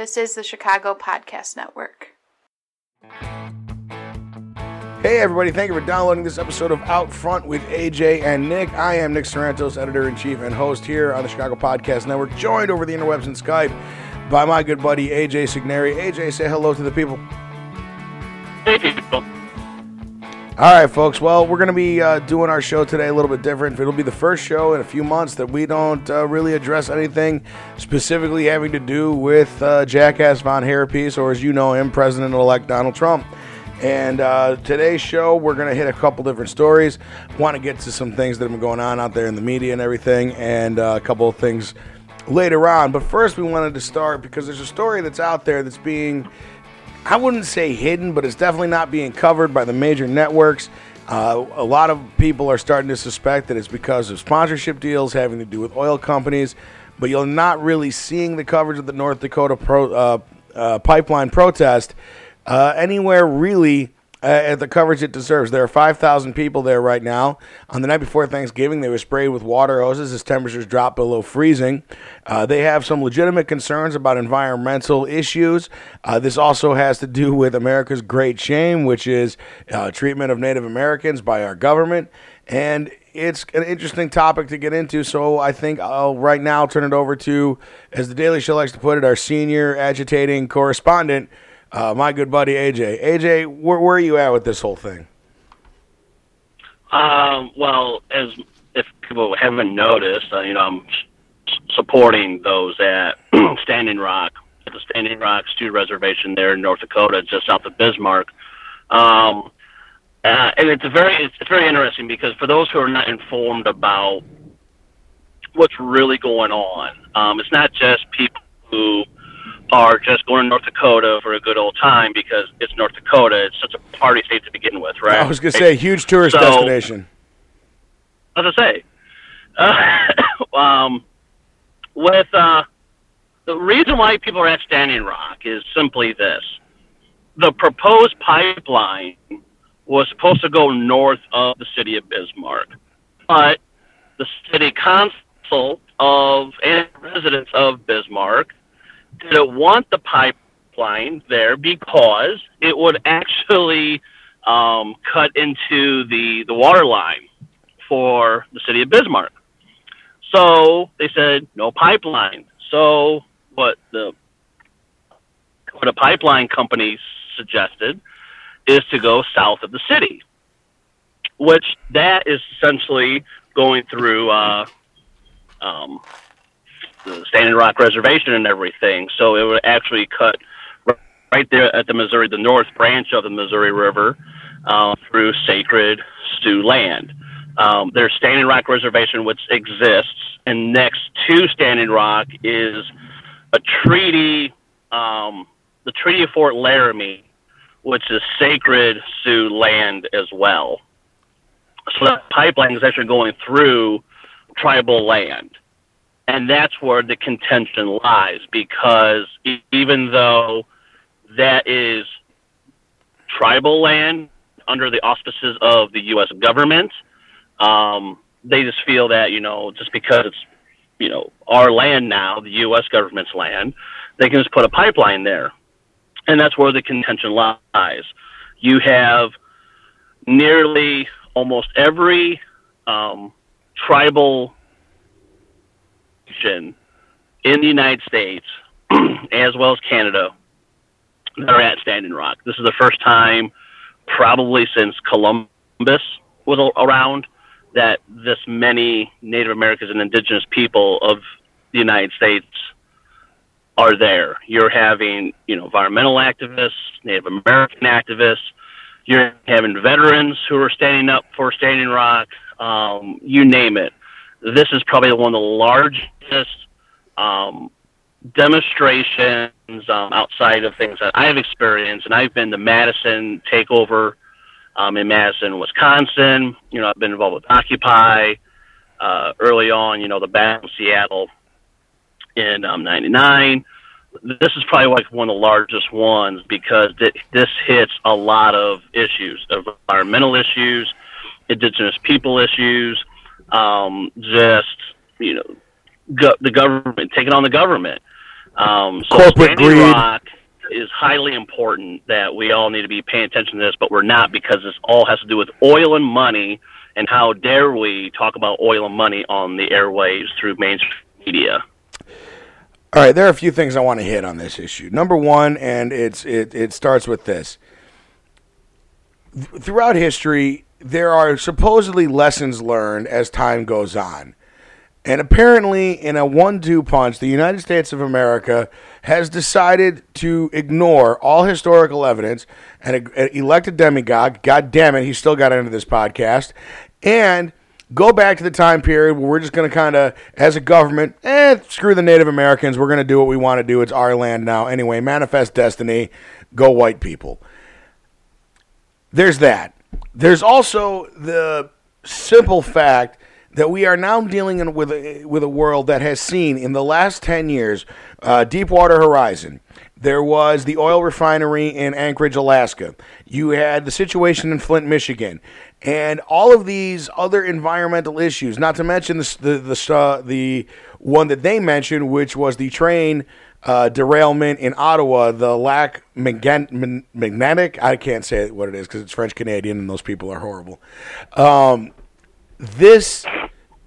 This is the Chicago Podcast Network. Hey, everybody, thank you for downloading this episode of Out Front with AJ and Nick. I am Nick Sorrentos, editor in chief and host here on the Chicago Podcast Network, joined over the interwebs and Skype by my good buddy AJ Signeri. AJ, say hello to the people. Hey, people. All right, folks. Well, we're going to be uh, doing our show today a little bit different. It'll be the first show in a few months that we don't uh, really address anything specifically having to do with uh, Jackass Von Hairpiece, or as you know him, President elect Donald Trump. And uh, today's show, we're going to hit a couple different stories. Want to get to some things that have been going on out there in the media and everything, and uh, a couple of things later on. But first, we wanted to start because there's a story that's out there that's being I wouldn't say hidden, but it's definitely not being covered by the major networks. Uh, a lot of people are starting to suspect that it's because of sponsorship deals having to do with oil companies, but you're not really seeing the coverage of the North Dakota pro, uh, uh, pipeline protest uh, anywhere really uh, at the coverage it deserves. There are 5,000 people there right now. On the night before Thanksgiving, they were sprayed with water hoses as temperatures dropped below freezing. Uh, they have some legitimate concerns about environmental issues. Uh, this also has to do with America's great shame, which is uh, treatment of Native Americans by our government. And it's an interesting topic to get into, so I think I'll right now turn it over to, as the Daily Show likes to put it, our senior agitating correspondent, uh, my good buddy AJ. AJ, where, where are you at with this whole thing? Um, well, as if people haven't noticed, uh, you know, I'm supporting those at Standing Rock, at the Standing Rock Sioux Reservation there in North Dakota, just south of Bismarck. Um, uh, and it's very it's very interesting because for those who are not informed about what's really going on, um, it's not just people who are just going to North Dakota for a good old time because it's North Dakota. It's such a party state to begin with, right? I was going to say, huge tourist So- destination. As I say, uh, um, with uh, the reason why people are at Standing Rock is simply this: the proposed pipeline was supposed to go north of the city of Bismarck, but the city council of and residents of Bismarck didn't want the pipeline there because it would actually um, cut into the the water line for the city of Bismarck. So they said no pipeline. So what the what a pipeline company suggested is to go south of the city, which that is essentially going through uh, um, the Standing Rock Reservation and everything. So it would actually cut right there at the Missouri, the north branch of the Missouri River, uh, through sacred Sioux land. Um, there's Standing Rock Reservation, which exists, and next to Standing Rock is a treaty, um, the Treaty of Fort Laramie, which is sacred Sioux land as well. So that pipeline is actually going through tribal land. And that's where the contention lies because even though that is tribal land under the auspices of the U.S. government, um, they just feel that, you know, just because it's, you know, our land now, the U.S. government's land, they can just put a pipeline there. And that's where the contention lies. You have nearly almost every um, tribal in the United States, as well as Canada, that are at Standing Rock. This is the first time, probably since Columbus was around, that this many Native Americans and indigenous people of the United States are there. You're having, you know, environmental activists, Native American activists. You're having veterans who are standing up for Standing Rock. Um, you name it. This is probably one of the largest um, demonstrations um, outside of things that I've experienced, and I've been to Madison takeover um, in Madison, Wisconsin. You know, I've been involved with Occupy uh, early on. You know, the battle in Seattle in um, '99. This is probably like one of the largest ones because th- this hits a lot of issues, environmental issues, indigenous people issues, um, just you know, go- the government taking on the government. Um, so Corporate greed. Rock is highly important that we all need to be paying attention to this, but we're not because this all has to do with oil and money. And how dare we talk about oil and money on the airwaves through mainstream media? All right, there are a few things I want to hit on this issue. Number one, and it's it, it starts with this. Throughout history, there are supposedly lessons learned as time goes on. And apparently, in a one two punch, the United States of America has decided to ignore all historical evidence and e- elect a demagogue. God damn it, he still got into this podcast. And go back to the time period where we're just going to kind of, as a government, eh, screw the Native Americans. We're going to do what we want to do. It's our land now. Anyway, manifest destiny. Go white people. There's that. There's also the simple fact that we are now dealing in, with a, with a world that has seen in the last 10 years uh, Deepwater Horizon. There was the oil refinery in Anchorage, Alaska. You had the situation in Flint, Michigan, and all of these other environmental issues. Not to mention the the the, uh, the one that they mentioned, which was the train uh, derailment in Ottawa. The lack magan- magnetic. I can't say what it is because it's French Canadian, and those people are horrible. Um, this,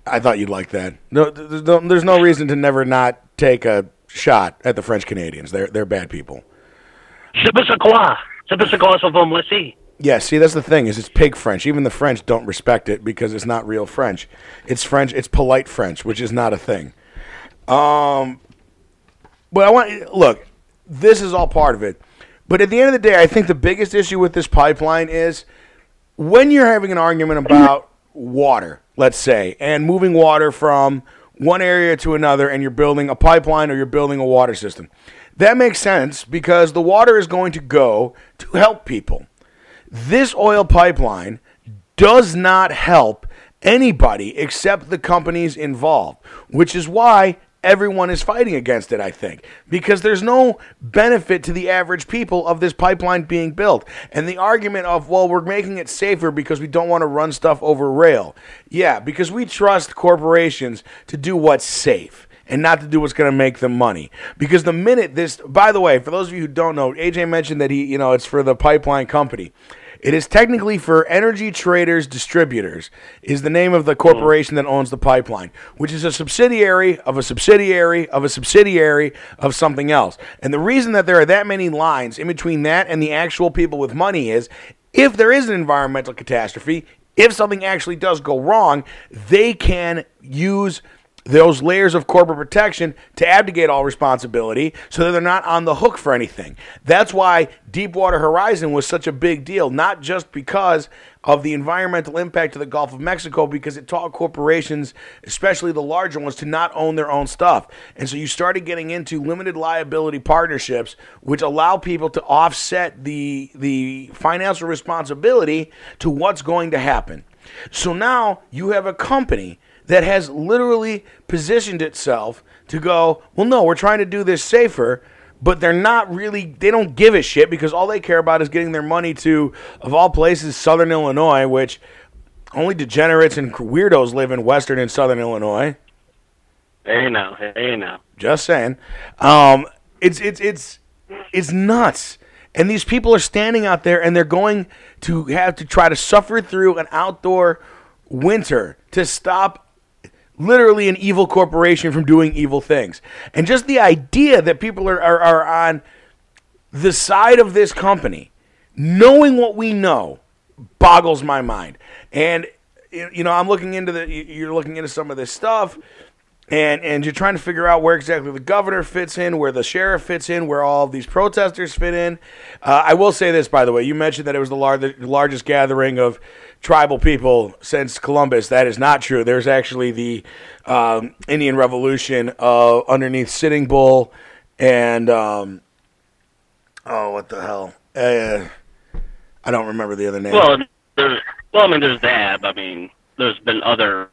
I thought you'd like that. No, th- there's no, there's no reason to never not take a shot at the French Canadians. They're they're bad people. Je peux se croire. Je peux se croire sur vos moitiés. Yeah, see, that's the thing is it's pig French. Even the French don't respect it because it's not real French. It's French. It's polite French, which is not a thing. Um, but I want look. This is all part of it. But at the end of the day, I think the biggest issue with this pipeline is when you're having an argument about water, let's say, and moving water from one area to another, and you're building a pipeline or you're building a water system. That makes sense because the water is going to go to help people. This oil pipeline does not help anybody except the companies involved, which is why everyone is fighting against it, I think, because there's no benefit to the average people of this pipeline being built. And the argument of, well, we're making it safer because we don't want to run stuff over rail. Yeah, because we trust corporations to do what's safe and not to do what's going to make them money. Because the minute this, by the way, for those of you who don't know, AJ mentioned that he, you know, it's for the pipeline company. It is technically for Energy Traders Distributors, is the name of the corporation that owns the pipeline, which is a subsidiary of a subsidiary of a subsidiary of something else. And the reason that there are that many lines in between that and the actual people with money is if there is an environmental catastrophe, if something actually does go wrong, they can use those layers of corporate protection to abdicate all responsibility so that they're not on the hook for anything. That's why Deepwater Horizon was such a big deal, not just because of the environmental impact to the Gulf of Mexico, because it taught corporations, especially the larger ones, to not own their own stuff. And so you started getting into limited liability partnerships, which allow people to offset the, the financial responsibility to what's going to happen. So now you have a company that has literally positioned itself to go, well, no, we're trying to do this safer, but they're not really, they don't give a shit because all they care about is getting their money to, of all places, Southern Illinois, which only degenerates and weirdos live in Western and Southern Illinois. Hey now, hey now. Just saying. Um, it's it's it's it's nuts. And these people are standing out there and they're going to have to try to suffer through an outdoor winter to stop literally an evil corporation from doing evil things. And just the idea that people are, are, are on the side of this company, knowing what we know, boggles my mind. And you know, I'm looking into the you're looking into some of this stuff and and you're trying to figure out where exactly the governor fits in, where the sheriff fits in, where all these protesters fit in. Uh, I will say this, by the way, you mentioned that it was the lar- largest gathering of tribal people since Columbus. That is not true. There's actually the um, Indian Revolution uh, underneath Sitting Bull and um, oh, what the hell? Uh, I don't remember the other name. Well, there's well, I mean, there's that. I mean, there's been other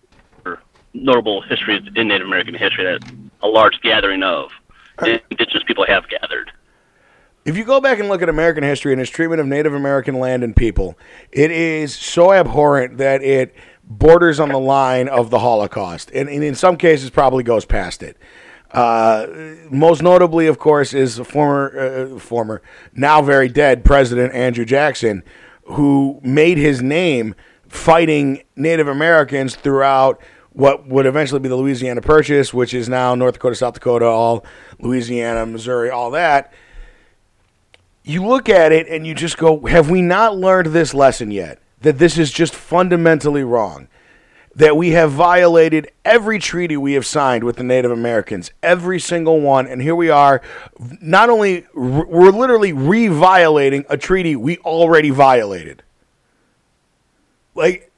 notable histories in Native American history that a large gathering of indigenous people have gathered. If you go back and look at American history and its treatment of Native American land and people, it is so abhorrent that it borders on the line of the Holocaust, and, and in some cases probably goes past it. Uh, most notably, of course, is former, uh, former, now very dead President Andrew Jackson, who made his name fighting Native Americans throughout what would eventually be the Louisiana Purchase, which is now North Dakota, South Dakota, all Louisiana, Missouri, all that. You look at it and you just go, have we not learned this lesson yet? That this is just fundamentally wrong that we have violated every treaty we have signed with the Native Americans, every single one, and here we are. Not only we're literally re-violating a treaty we already violated. Like,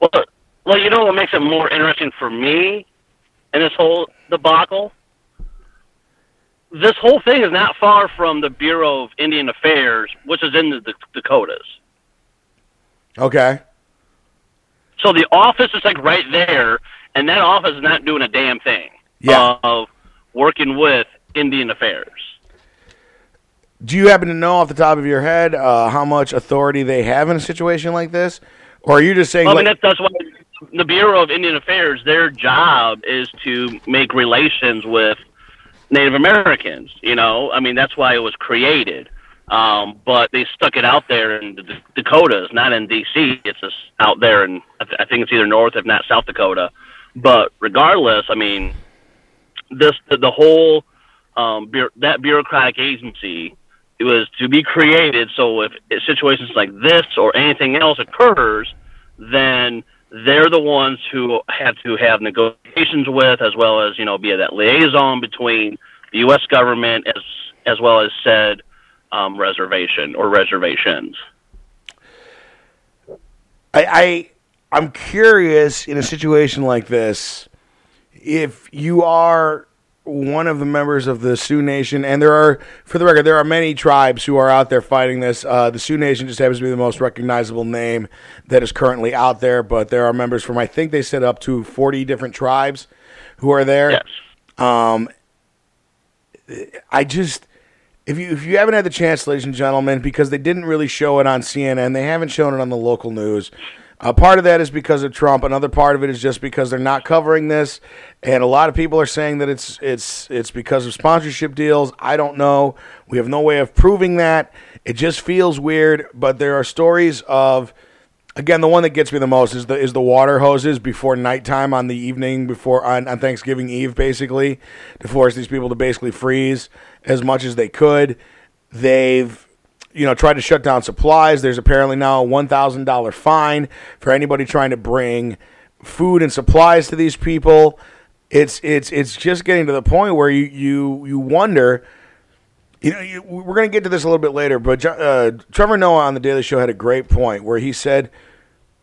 well, well, you know what makes it more interesting for me in this whole debacle? This whole thing is not far from the Bureau of Indian Affairs, which is in the Dakotas. Okay. So the office is like right there, and that office is not doing a damn thing. Yeah. Of working with Indian Affairs. Do you happen to know off the top of your head uh, how much authority they have in a situation like this, or are you just saying? Well, I mean, that's, that's why the Bureau of Indian Affairs, their job is to make relations with Native Americans. You know, I mean, that's why it was created. Um, but they stuck it out there in the Dakotas, not in D.C. It's just out there, and I, th- I think it's either North, if not South Dakota. But regardless, I mean, this the, the whole um, bu- that bureaucratic agency it was to be created so if situations like this or anything else occurs, then they're the ones who have to have negotiations with, as well as you know, be that liaison between the U.S. government as as well as said um, reservation or reservations. I, I I'm curious in a situation like this if you are one of the members of the Sioux Nation, and there are, for the record, there are many tribes who are out there fighting this. Uh, the Sioux Nation just happens to be the most recognizable name that is currently out there, but there are members from, I think they said up to 40 different tribes who are there. Yes. Um, I just, if you if you haven't had the chance, ladies and gentlemen, because they didn't really show it on CNN, they haven't shown it on the local news. Uh, part of that is because of Trump. Another part of it is just because they're not covering this, and a lot of people are saying that it's it's it's because of sponsorship deals. I don't know. We have no way of proving that. It just feels weird. But there are stories of again, the one that gets me the most is the is the water hoses before nighttime on the evening before on, on Thanksgiving Eve, basically, to force these people to basically freeze as much as they could. They've you know tried to shut down supplies. There's apparently now a one thousand dollar fine for anybody trying to bring food and supplies to these people. It's it's it's just getting to the point where you you you wonder. You know, you, we're going to get to this a little bit later, but uh, Trevor Noah on the Daily Show had a great point where he said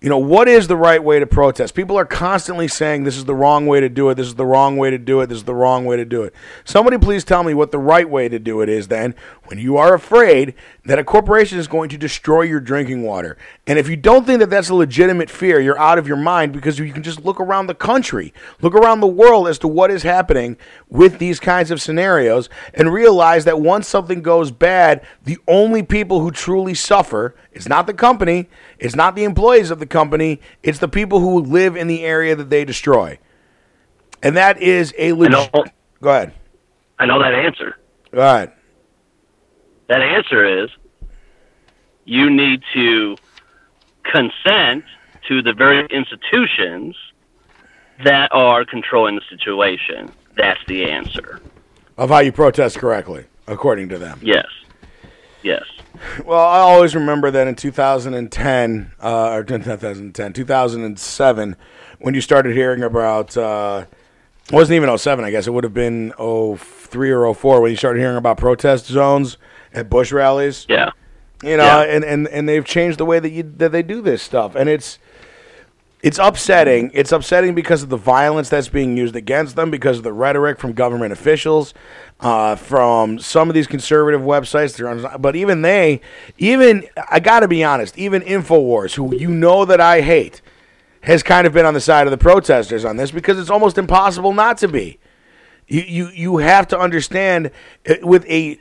you know, what is the right way to protest? People are constantly saying this is the wrong way to do it, this is the wrong way to do it, this is the wrong way to do it. Somebody please tell me what the right way to do it is then when you are afraid that a corporation is going to destroy your drinking water. And if you don't think that that's a legitimate fear, you're out of your mind because you can just look around the country, look around the world as to what is happening with these kinds of scenarios and realize that once something goes bad, the only people who truly suffer is not the company, it's not the employees of the company, it's the people who live in the area that they destroy. And that is a legit. Go ahead. I know that answer. Go ahead. That answer is you need to consent to the very institutions that are controlling the situation. That's the answer. Of how you protest correctly, according to them. Yes. Yes. Well, I always remember that in 2010, uh, or 2010, 2007, when you started hearing about, uh, it wasn't even 07, I guess. It would have been 03 or 04 when you started hearing about protest zones at Bush rallies. Yeah. You know, Yeah. and, and, and they've changed the way that you that they do this stuff, and it's it's upsetting. It's upsetting because of the violence that's being used against them, because of the rhetoric from government officials, uh, from some of these conservative websites. On, but even they, even I got to be honest, even Infowars, who you know that I hate, has kind of been on the side of the protesters on this because it's almost impossible not to be. You you you have to understand uh, with a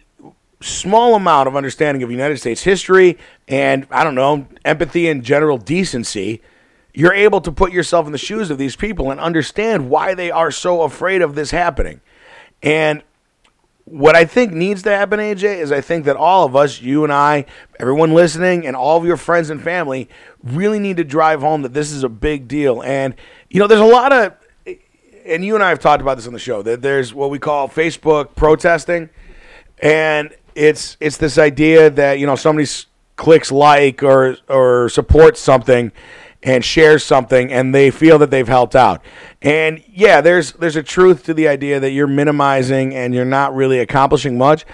small amount of understanding of United States history and I don't know empathy and general decency, you're able to put yourself in the shoes of these people and understand why they are so afraid of this happening. And what I think needs to happen, AJ, is I think that all of us, you and I, everyone listening, and all of your friends and family, really need to drive home that this is a big deal. And, you know, there's a lot of, and you and I have talked about this on the show, that there's what we call Facebook protesting. And it's it's this idea that, you know, somebody clicks like or or supports something and shares something and they feel that they've helped out. And yeah, there's there's a truth to the idea that you're minimizing and you're not really accomplishing much.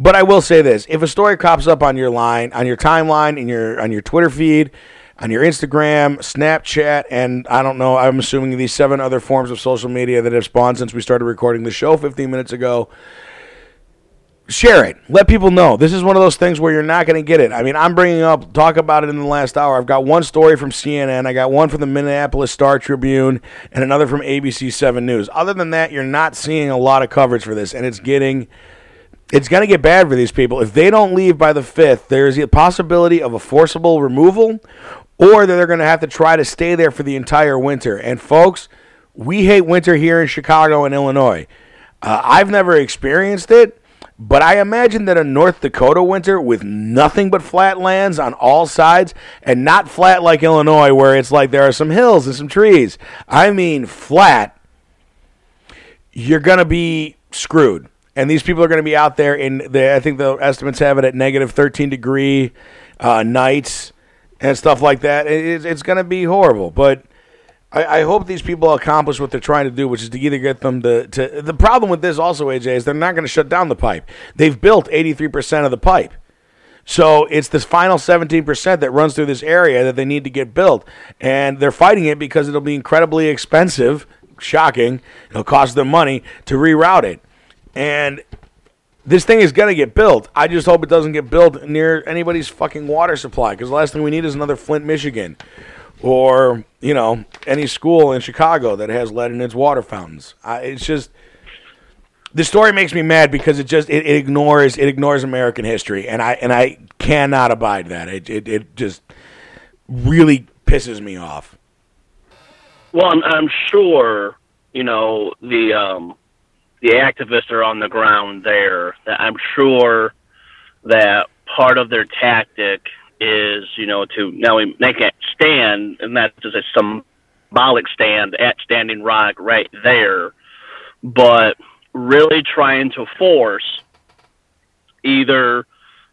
But I will say this, if a story pops up on your line, on your timeline, in your on your Twitter feed, on your Instagram, Snapchat, and I don't know, I'm assuming these seven other forms of social media that have spawned since we started recording the show 15 minutes ago, share it. Let people know. This is one of those things where you're not going to get it. I mean, I'm bringing up, talk about it in the last hour. I've got one story from CNN, I got one from the Minneapolis Star Tribune, and another from ABC 7 News. Other than that, you're not seeing a lot of coverage for this, and it's getting. It's going to get bad for these people. If they don't leave by the 5th, there's a possibility of a forcible removal or that they're going to have to try to stay there for the entire winter. And folks, we hate winter here in Chicago and Illinois. Uh, I've never experienced it, but I imagine that a North Dakota winter with nothing but flat lands on all sides and not flat like Illinois where it's like there are some hills and some trees. I mean flat. You're going to be screwed. And these people are going to be out there in the I think the estimates have it at negative 13 degree uh, nights and stuff like that. It, it's going to be horrible, but I, I, hope these people accomplish what they're trying to do, which is to either get them to, to the problem with this also, AJ, is they're not going to shut down the pipe. They've built 83% of the pipe. So it's this final 17% that runs through this area that they need to get built. And they're fighting it because it'll be incredibly expensive, shocking, it'll cost them money to reroute it. And this thing is going to get built. I just hope it doesn't get built near anybody's fucking water supply because the last thing we need is another Flint, Michigan or you know any school in Chicago that has lead in its water fountains. I, it's just the story makes me mad because it just it, it, ignores it ignores American history, and I and I cannot abide that. It it, it just really pisses me off. Well, I'm, I'm sure you know the um, the activists are on the ground there. I'm sure that part of their tactic is, you know, to now make it stand, and that is a symbolic stand at Standing Rock right there, but really trying to force either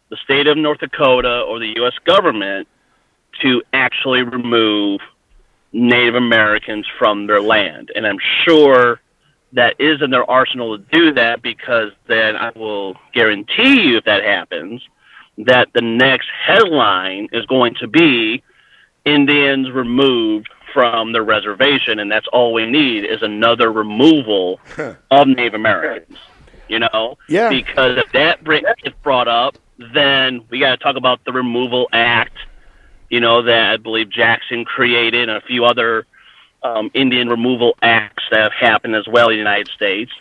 the state of North Dakota or the U.S. government to actually remove Native Americans from their land. And I'm sure that is in their arsenal to do that because then I will guarantee you if that happens that the next headline is going to be Indians removed from the reservation, and that's all we need is another removal of Native Americans. You know, yeah. Because if that gets brought up, then we got to talk about the Removal Act. You know that I believe Jackson created, and a few other um, Indian removal acts that have happened as well in the United States,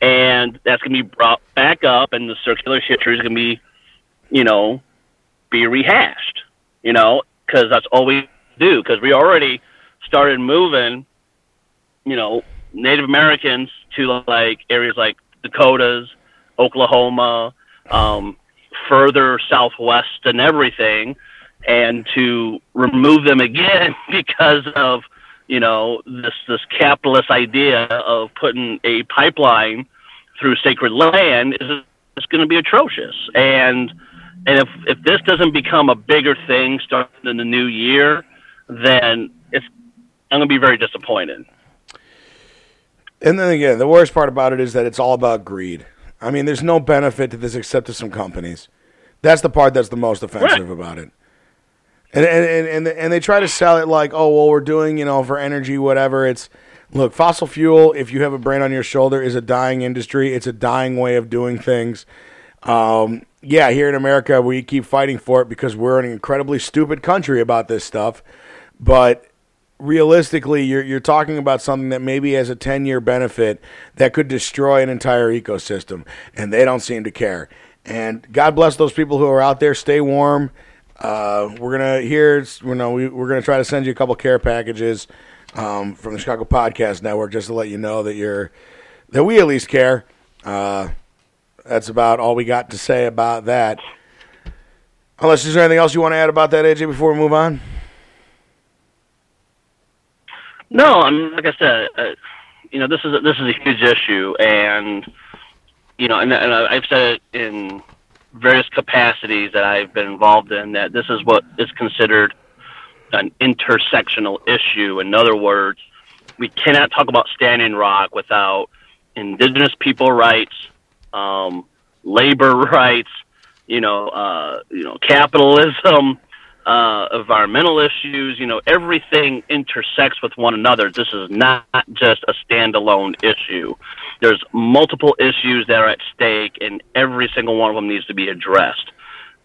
and that's going to be brought back up, and the circular history is going to be you know, be rehashed, you know, because that's all we do. Because we already started moving, you know, Native Americans to like areas like Dakotas, Oklahoma, um, further southwest and everything, and to remove them again because of you know this this capitalist idea of putting a pipeline through sacred land is is going to be atrocious and and if if this doesn't become a bigger thing starting in the new year, then it's I'm going to be very disappointed. And then again, the worst part about it is that it's all about greed. I mean, there's no benefit to this except to some companies. That's the part that's the most offensive right. about it. And, and and and they try to sell it like, oh well, we're doing you know for energy, whatever. It's look, fossil fuel. If you have a brain on your shoulder, is a dying industry. It's a dying way of doing things. Um, yeah, here in America, we keep fighting for it because we're an incredibly stupid country about this stuff. But realistically, you're, you're talking about something that maybe has a 10 year benefit that could destroy an entire ecosystem, and they don't seem to care. And God bless those people who are out there. Stay warm. Uh, we're gonna here. You know, we, we're gonna try to send you a couple care packages um, from the Chicago Podcast Network just to let you know that you're that we at least care. Uh, that's about all we got to say about that. Unless there's anything else you want to add about that, AJ, before we move on. No, I mean, like I said, uh, you know, this is a, this is a huge issue, and you know, and, and I've said it in various capacities that I've been involved in that this is what is considered an intersectional issue. In other words, we cannot talk about Standing Rock without indigenous people rights, um, labor rights, you know, uh, you know, capitalism, uh, environmental issues. You know, everything intersects with one another. This is not just a standalone issue. There's multiple issues that are at stake, and every single one of them needs to be addressed.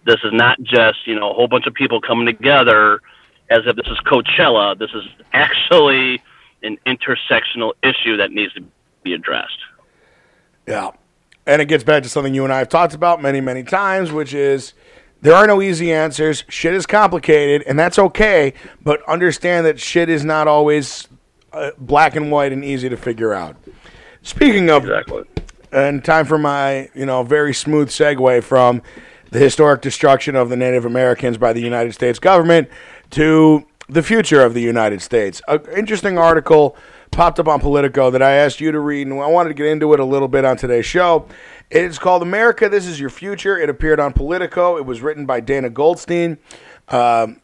This is not just you know a whole bunch of people coming together as if this is Coachella. This is actually an intersectional issue that needs to be addressed. Yeah. And it gets back to something you and I have talked about many, many times, which is there are no easy answers. Shit is complicated, and that's okay, but understand that shit is not always uh, black and white and easy to figure out. Speaking of, Exactly. and time for my, you know, very smooth segue from the historic destruction of the Native Americans by the United States government to the future of the United States. An interesting article popped up on Politico that I asked you to read, and I wanted to get into it a little bit on today's show. It's called America, This Is Your Future. It appeared on Politico. It was written by Dana Goldstein. Um,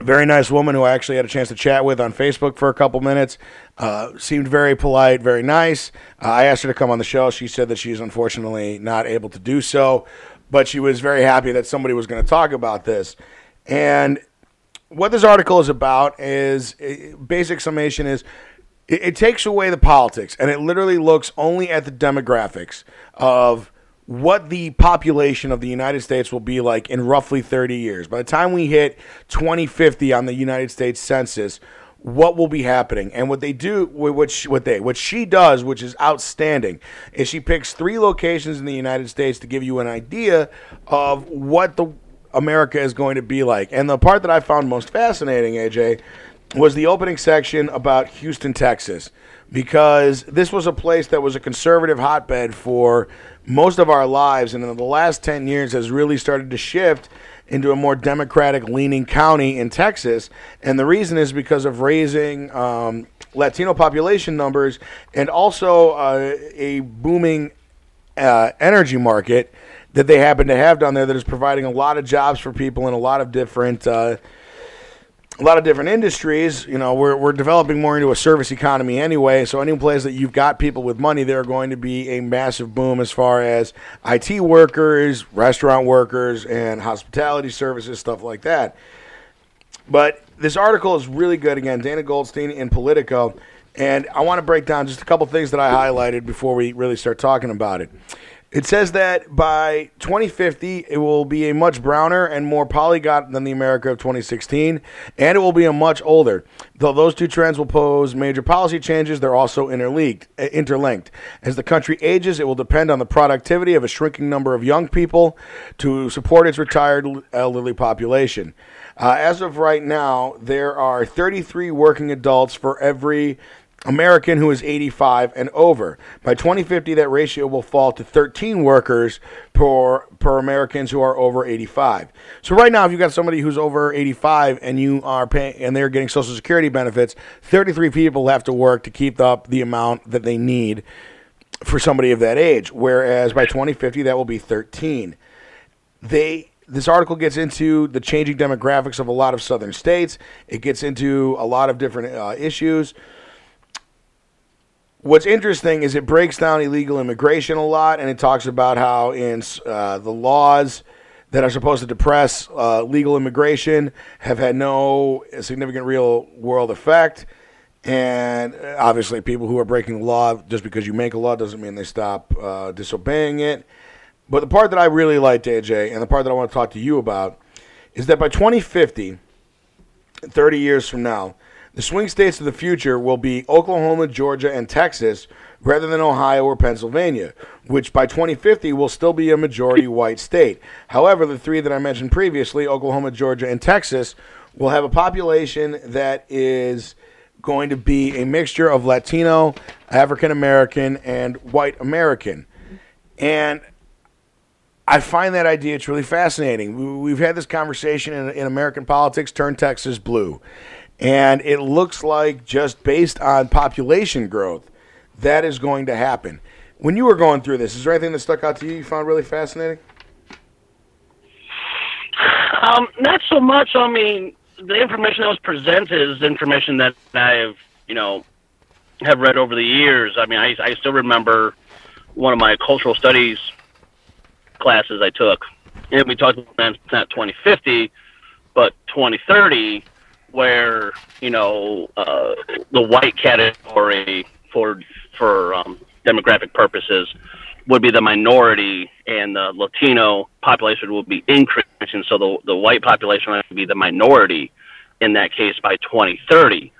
very nice woman who I actually had a chance to chat with on Facebook for a couple minutes. Uh, seemed very polite, very nice. Uh, I asked her to come on the show. She said that she's unfortunately not able to do so, but she was very happy that somebody was going to talk about this. And what this article is about is basic summation is it, it takes away the politics and it literally looks only at the demographics of what the population of the United States will be like in roughly 30 years. By the time we hit 2050 on the United States Census, what will be happening and what they do what she, what they what she does which is outstanding is she picks three locations in the United States to give you an idea of what the America is going to be like and the part that I found most fascinating AJ was the opening section about Houston Texas because this was a place that was a conservative hotbed for most of our lives and in the last 10 years has really started to shift into a more democratic leaning county in Texas. And the reason is because of raising um, Latino population numbers and also uh, a booming uh, energy market that they happen to have down there that is providing a lot of jobs for people in a lot of different. Uh, a lot of different industries. You know, we're, we're developing more into a service economy anyway. So, any place that you've got people with money, there are going to be a massive boom as far as IT workers, restaurant workers, and hospitality services, stuff like that. But this article is really good. Again, Dana Goldstein in Politico. And I want to break down just a couple things that I highlighted before we really start talking about it. It says that by 2050, it will be a much browner and more polyglot than the America of 2016, and it will be a much older. Though those two trends will pose major policy changes, they're also interlinked. uh, interlinked. As the country ages, it will depend on the productivity of a shrinking number of young people to support its retired elderly population. Uh, as of right now, there are 33 working adults for every American who is 85 and over. By 2050, that ratio will fall to 13 workers per per Americans who are over 85. So right now, if you've got somebody who's over 85 and you are paying and they're getting Social Security benefits, 33 people have to work to keep up the amount that they need for somebody of that age. Whereas by 2050, that will be 13. They this article gets into the changing demographics of a lot of southern states. It gets into a lot of different uh, issues what's interesting is it breaks down illegal immigration a lot, and it talks about how in uh, the laws that are supposed to depress uh, legal immigration have had no significant real world effect. And uh, obviously, people who are breaking the law just because you make a law doesn't mean they stop uh, disobeying it. But the part that I really liked, AJ, and the part that I want to talk to you about is that by 2050, 30 years from now, the swing states of the future will be Oklahoma, Georgia, and Texas rather than Ohio or Pennsylvania, which by 2050 will still be a majority white state. However, the three that I mentioned previously, Oklahoma, Georgia, and Texas, will have a population that is going to be a mixture of Latino, African American, and white American. And I find that idea truly fascinating. We've had this conversation in, in American politics turn Texas blue. And it looks like just based on population growth, that is going to happen. When you were going through this, is there anything that stuck out to you you found really fascinating? Um, not so much. I mean, the information that was presented is information that I have, you know, have read over the years. I mean, I, I still remember one of my cultural studies classes I took, and we talked about not 2050, but 2030, where you know uh, the white category for for um, demographic purposes would be the minority, and the Latino population would be increasing. So the the white population would be the minority in that case by 2030.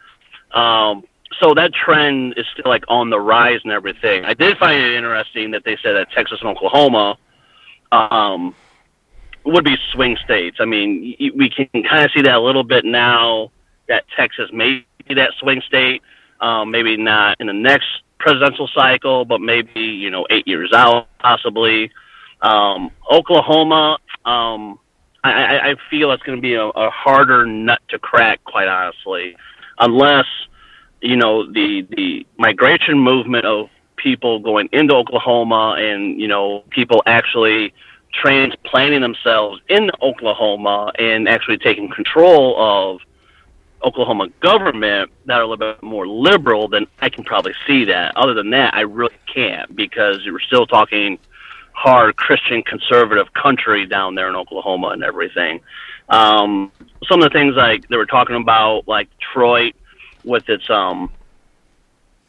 Um, so that trend is still like on the rise and everything. I did find it interesting that they said that Texas and Oklahoma um, would be swing states. I mean, we can kind of see that a little bit now that Texas may be that swing state. Um, maybe not in the next presidential cycle, but maybe you know eight years out, possibly. Um, Oklahoma, um, I, I feel it's going to be a, a harder nut to crack, quite honestly, unless you know the the migration movement of people going into Oklahoma and you know people actually transplanting themselves in Oklahoma and actually taking control of Oklahoma government that are a little bit more liberal, then I can probably see that. Other than that, I really can't because we're still talking hard Christian conservative country down there in Oklahoma and everything. Um, some of the things like they were talking about, like Detroit with its um,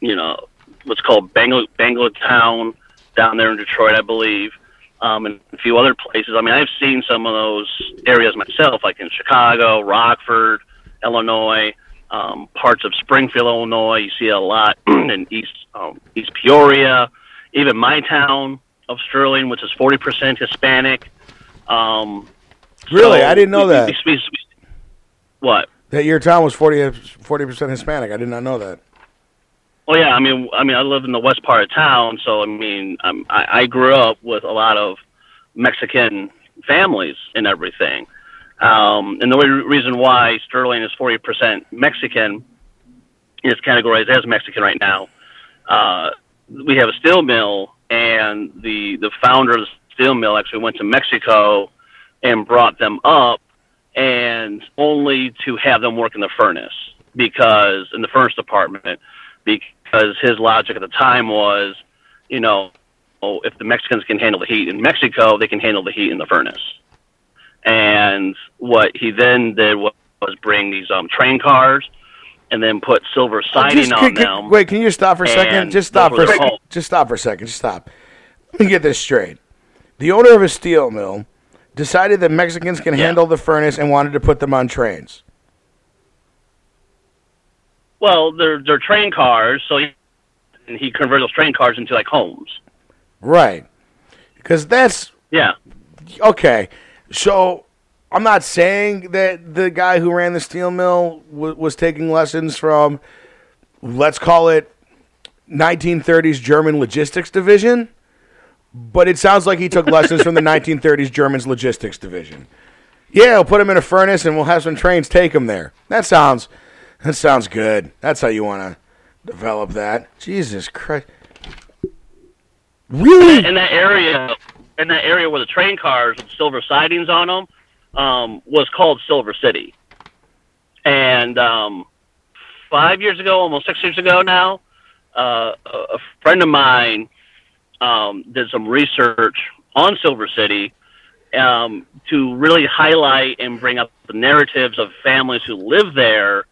you know, what's called Bangla Town down there in Detroit, I believe, um, and a few other places. I mean, I've seen some of those areas myself, like in Chicago, Rockford Illinois, um, parts of Springfield, Illinois. You see a lot in East um, East Peoria, even my town of Sterling, which is forty percent Hispanic. Um, really, so I didn't know we, that. We, we, what? That your town was 40 percent Hispanic. I did not know that. Well, yeah, I mean, I mean, I live in the west part of town, so I mean, I'm, I, I grew up with a lot of Mexican families and everything. Um, and the only reason why Sterling is 40% Mexican is categorized as Mexican right now. Uh, we have a steel mill, and the the founder of the steel mill actually went to Mexico and brought them up, and only to have them work in the furnace because in the furnace department because his logic at the time was, you know, oh, if the Mexicans can handle the heat in Mexico, they can handle the heat in the furnace. And what he then did was, bring these um, train cars and then put silver siding just, on can, them. Wait, can you stop for a second? Just stop for a second. Just stop for a second. Just stop. Let me get this straight. The owner of a steel mill decided that Mexicans can yeah. handle the furnace and wanted to put them on trains. Well, they're they're train cars, so he, and he converted those train cars into like homes. Right. Because that's yeah. Okay, so I'm not saying that the guy who ran the steel mill w- was taking lessons from, let's call it, 1930s German logistics division, but it sounds like he took lessons from the 1930s German's logistics division. Yeah, we'll put him in a furnace and we'll have some trains take him there. That sounds, that sounds good. That's how you want to develop that. Jesus Christ. Really? In that area, in that area where the train cars with silver sidings on them um, was called Silver City. And um, five years ago, almost six years ago now, uh, a friend of mine um, did some research on Silver City um, to really highlight and bring up the narratives of families who live there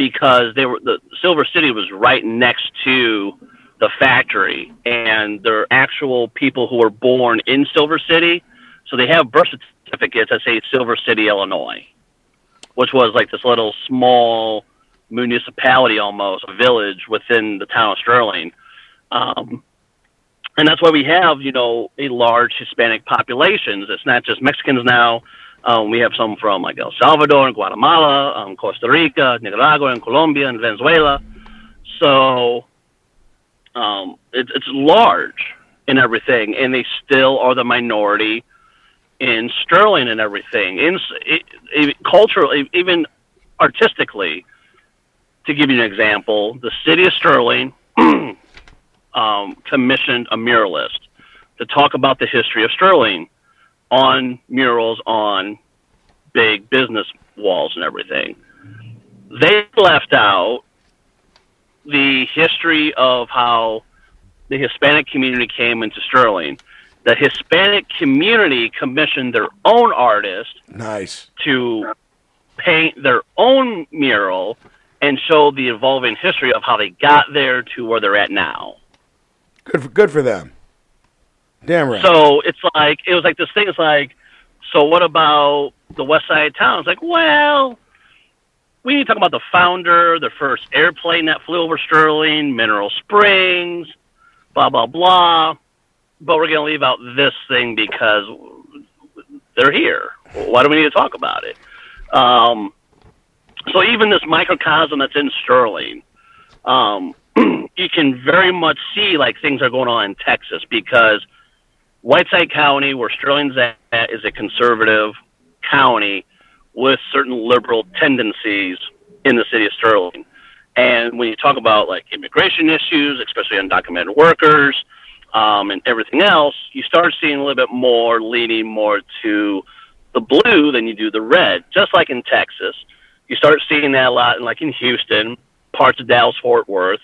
because they were the Silver City was right next to the factory, and they're actual people who were born in Silver City, so they have birth certificates that say Silver City, Illinois, which was like this little small municipality almost, a village within the town of Sterling. Um, and that's why we have, you know, a large Hispanic populations. It's not just Mexicans now. Um, we have some from like El Salvador and Guatemala, um, Costa Rica, Nicaragua, and Colombia, and Venezuela. So um, it, it's large, in everything, and they still are the minority in Sterling and everything. In it, it, culturally, even artistically, to give you an example, the city of Sterling um, commissioned a muralist to talk about the history of Sterling on murals on big business walls and everything. They left out the history of how the Hispanic community came into Sterling. The Hispanic community commissioned their own artist Nice. to paint their own mural and show the evolving history of how they got there to where they're at now. Good for, good for them. Damn right. So it's like it was like this thing. It's like, so what about the west side of town? It's like, well, we need to talk about the founder, the first airplane that flew over Sterling, Mineral Springs, blah blah blah. But we're gonna leave out this thing because they're here. Why do we need to talk about it? Um, so even this microcosm that's in Sterling, um, you can very much see like things are going on in Texas because Whiteside County, where Sterling's at, is a conservative county with certain liberal tendencies in the city of Sterling. And when you talk about like immigration issues, especially undocumented workers, um, and everything else, you start seeing a little bit more leaning more to the blue than you do the red. Just like in Texas, you start seeing that a lot, in, like in Houston, parts of Dallas, Fort Worth,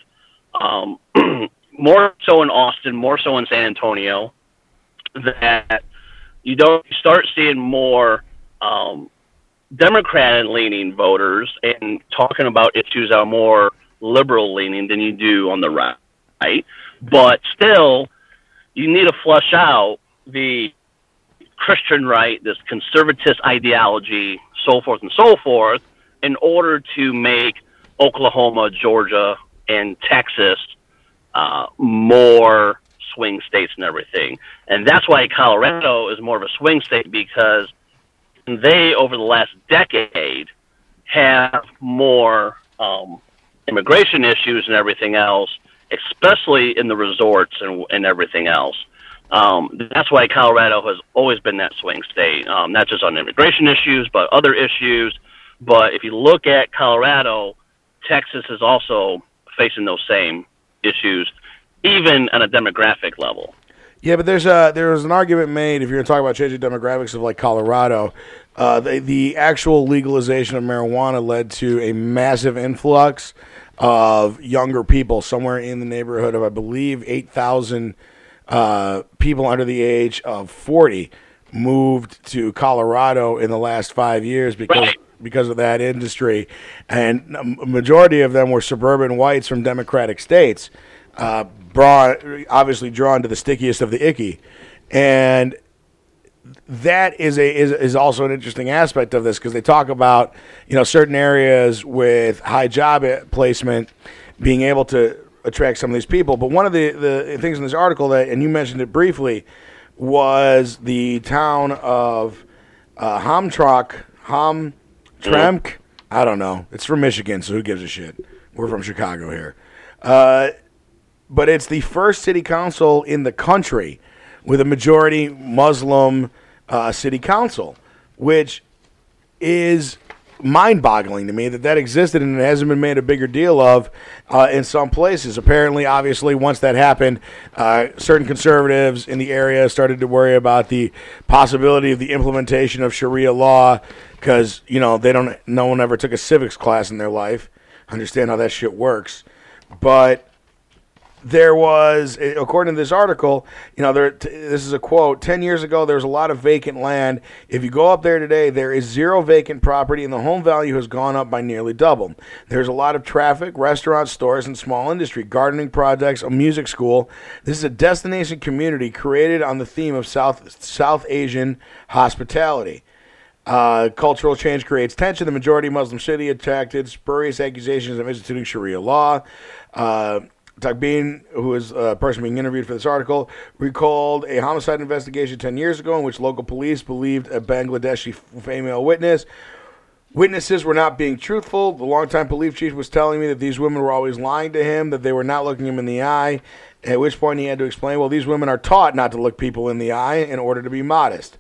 um, more so in Austin, more so in San Antonio. That you don't start seeing more um, Democrat leaning voters and talking about issues that are more liberal leaning than you do on the right. But still, you need to flush out the Christian right, this conservatist ideology, so forth and so forth, in order to make Oklahoma, Georgia, and Texas uh, more swing states and everything. And that's why Colorado is more of a swing state because they, over the last decade, have more um, immigration issues and everything else, especially in the resorts and, and everything else. Um, that's why Colorado has always been that swing state, um, not just on immigration issues, but other issues. But if you look at Colorado, Texas is also facing those same issues, even on a demographic level. Yeah, but there's a there was an argument made if you're going to talk about changing demographics of like Colorado, uh, the the actual legalization of marijuana led to a massive influx of younger people, somewhere in the neighborhood of I believe eight thousand uh, people under the age of forty moved to Colorado in the last five years because. Right. Because of that industry, and a majority of them were suburban whites from Democratic states, uh, brought obviously drawn to the stickiest of the icky, and that is a is, is also an interesting aspect of this because they talk about you know certain areas with high job placement being able to attract some of these people. But one of the the things in this article that and you mentioned it briefly was the town of uh, Hamtramck Hamtramck. I don't know. It's from Michigan, so who gives a shit? We're from Chicago here. Uh, but it's the first city council in the country with a majority Muslim uh, city council, which is mind-boggling to me that that existed and it hasn't been made a bigger deal of uh, in some places. Apparently, obviously, once that happened, uh, certain conservatives in the area started to worry about the possibility of the implementation of Sharia law because you know they don't. No one ever took a civics class in their life, understand how that shit works, but there was, according to this article, you know, there. T- this is a quote. Ten years ago, there was a lot of vacant land. If you go up there today, there is zero vacant property, and the home value has gone up by nearly double. There's a lot of traffic, restaurants, stores, and small industry, gardening projects, a music school. This is a destination community created on the theme of South South Asian hospitality. Uh, cultural change creates tension. The majority Muslim city attracted spurious accusations of instituting Sharia law. Uh, Takbin, who is a person being interviewed for this article, recalled a homicide investigation 10 years ago in which local police believed a Bangladeshi female witness Witnesses were not being truthful. The longtime police chief was telling me that these women were always lying to him, that they were not looking him in the eye. At which point he had to explain, well, these women are taught not to look people in the eye in order to be modest.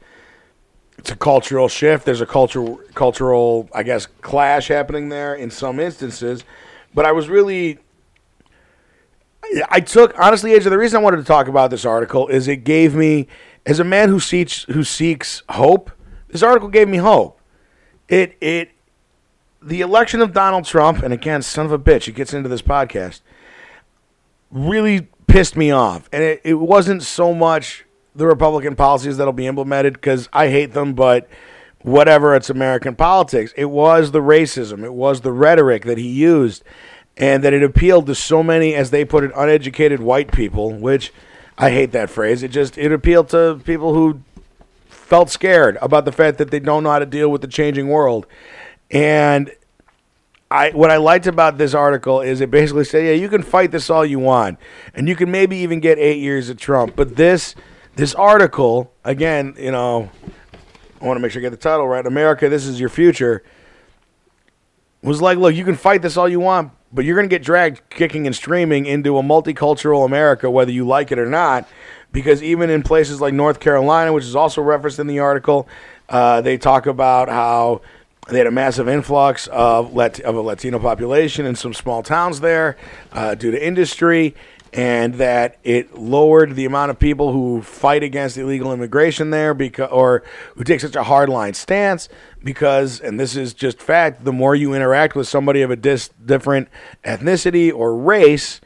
It's a cultural shift. There's a cultural, cultural, I guess, clash happening there in some instances. But I was really, I took honestly, AJ. The reason I wanted to talk about this article is it gave me, as a man who seeks who seeks hope, this article gave me hope. It it the election of Donald Trump, and again, son of a bitch, it gets into this podcast, really pissed me off. And it, it wasn't so much the Republican policies that'll be implemented because I hate them, but whatever, it's American politics. It was the racism, it was the rhetoric that he used, and that it appealed to so many, as they put it, uneducated white people, which I hate that phrase. It just it appealed to people who felt scared about the fact that they don't know how to deal with the changing world. And I what I liked about this article is it basically said, yeah, you can fight this all you want, and you can maybe even get eight years of Trump, but this this article again, you know, I want to make sure I get the title right. America, this is your future. Was like, look, you can fight this all you want, but you're going to get dragged kicking and streaming into a multicultural America, whether you like it or not because even in places like North Carolina, which is also referenced in the article, uh, they talk about how they had a massive influx of, Lat- of a Latino population in some small towns there uh, due to industry, and that it lowered the amount of people who fight against illegal immigration there because, or who take such a hardline stance because, and this is just fact, the more you interact with somebody of a dis- different ethnicity or race,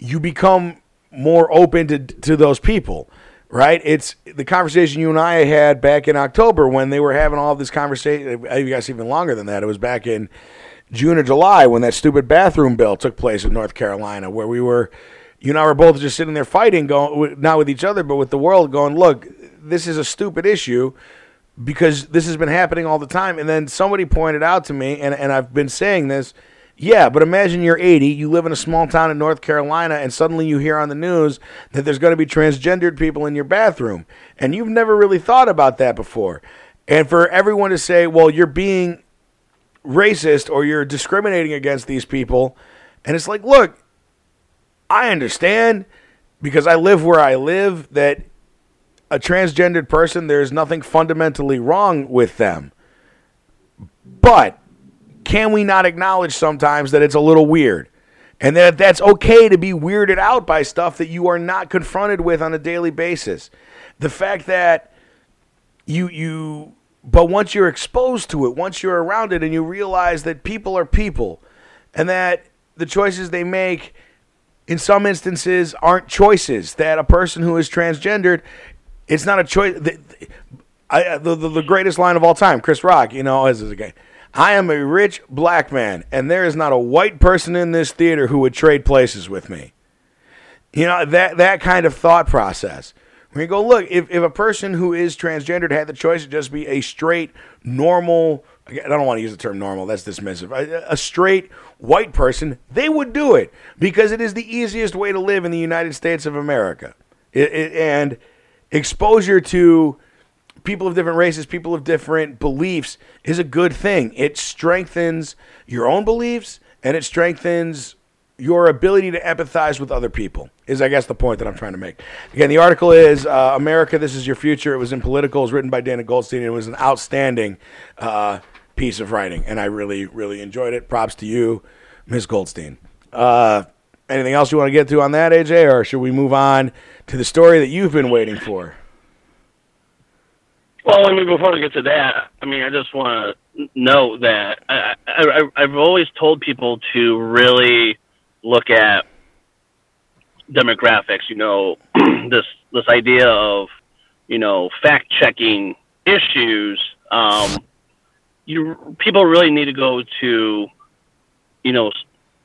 you become more open to to those people, right? It's the conversation you and I had back in October when they were having all this conversation. Uh, I guess even longer than that. It was back in June or July when that stupid bathroom bill took place in North Carolina, where we were, you and I were both just sitting there fighting, going not with each other, but with the world, going, look, this is a stupid issue because this has been happening all the time. And then somebody pointed out to me, and, and I've been saying this yeah, but imagine you're 80, you live in a small town in North Carolina, and suddenly you hear on the news that there's going to be transgendered people in your bathroom. And you've never really thought about that before. And for everyone to say, well, you're being racist or you're discriminating against these people. And it's like, look, I understand because I live where I live that a transgendered person, there's nothing fundamentally wrong with them. But can we not acknowledge sometimes that it's a little weird? And that that's okay to be weirded out by stuff that you are not confronted with on a daily basis. The fact that you you but once you're exposed to it, once you're around it and you realize that people are people and that the choices they make in some instances aren't choices, that a person who is transgendered, it's not a choice. The, I, uh, the, the, the greatest line of all time, Chris Rock, you know, as a guy. I am a rich black man, and there is not a white person in this theater who would trade places with me. You know, that, that kind of thought process. You go, look, if, if a person who is transgendered had the choice to just be a straight, normal, I don't want to use the term normal, that's dismissive, a, a straight white person, they would do it because it is the easiest way to live in the United States of America. It, it, and exposure to people of different races, people of different beliefs is a good thing. It strengthens your own beliefs and it strengthens your ability to empathize with other people is i guess the point that i'm trying to make. Again the article is uh, america this is your future. It was in Politico. It was written by dana goldstein. It was an outstanding uh, piece of writing and i really really enjoyed it. Props to you ms goldstein. Uh, anything else you want to get to on that aj or should we move on to the story that you've been waiting for? Well, I mean, before we get to that, I mean, I just want to note that I, I, I've always told people to really look at demographics. You know, this this idea of you know fact checking issues. Um, you people really need to go to you know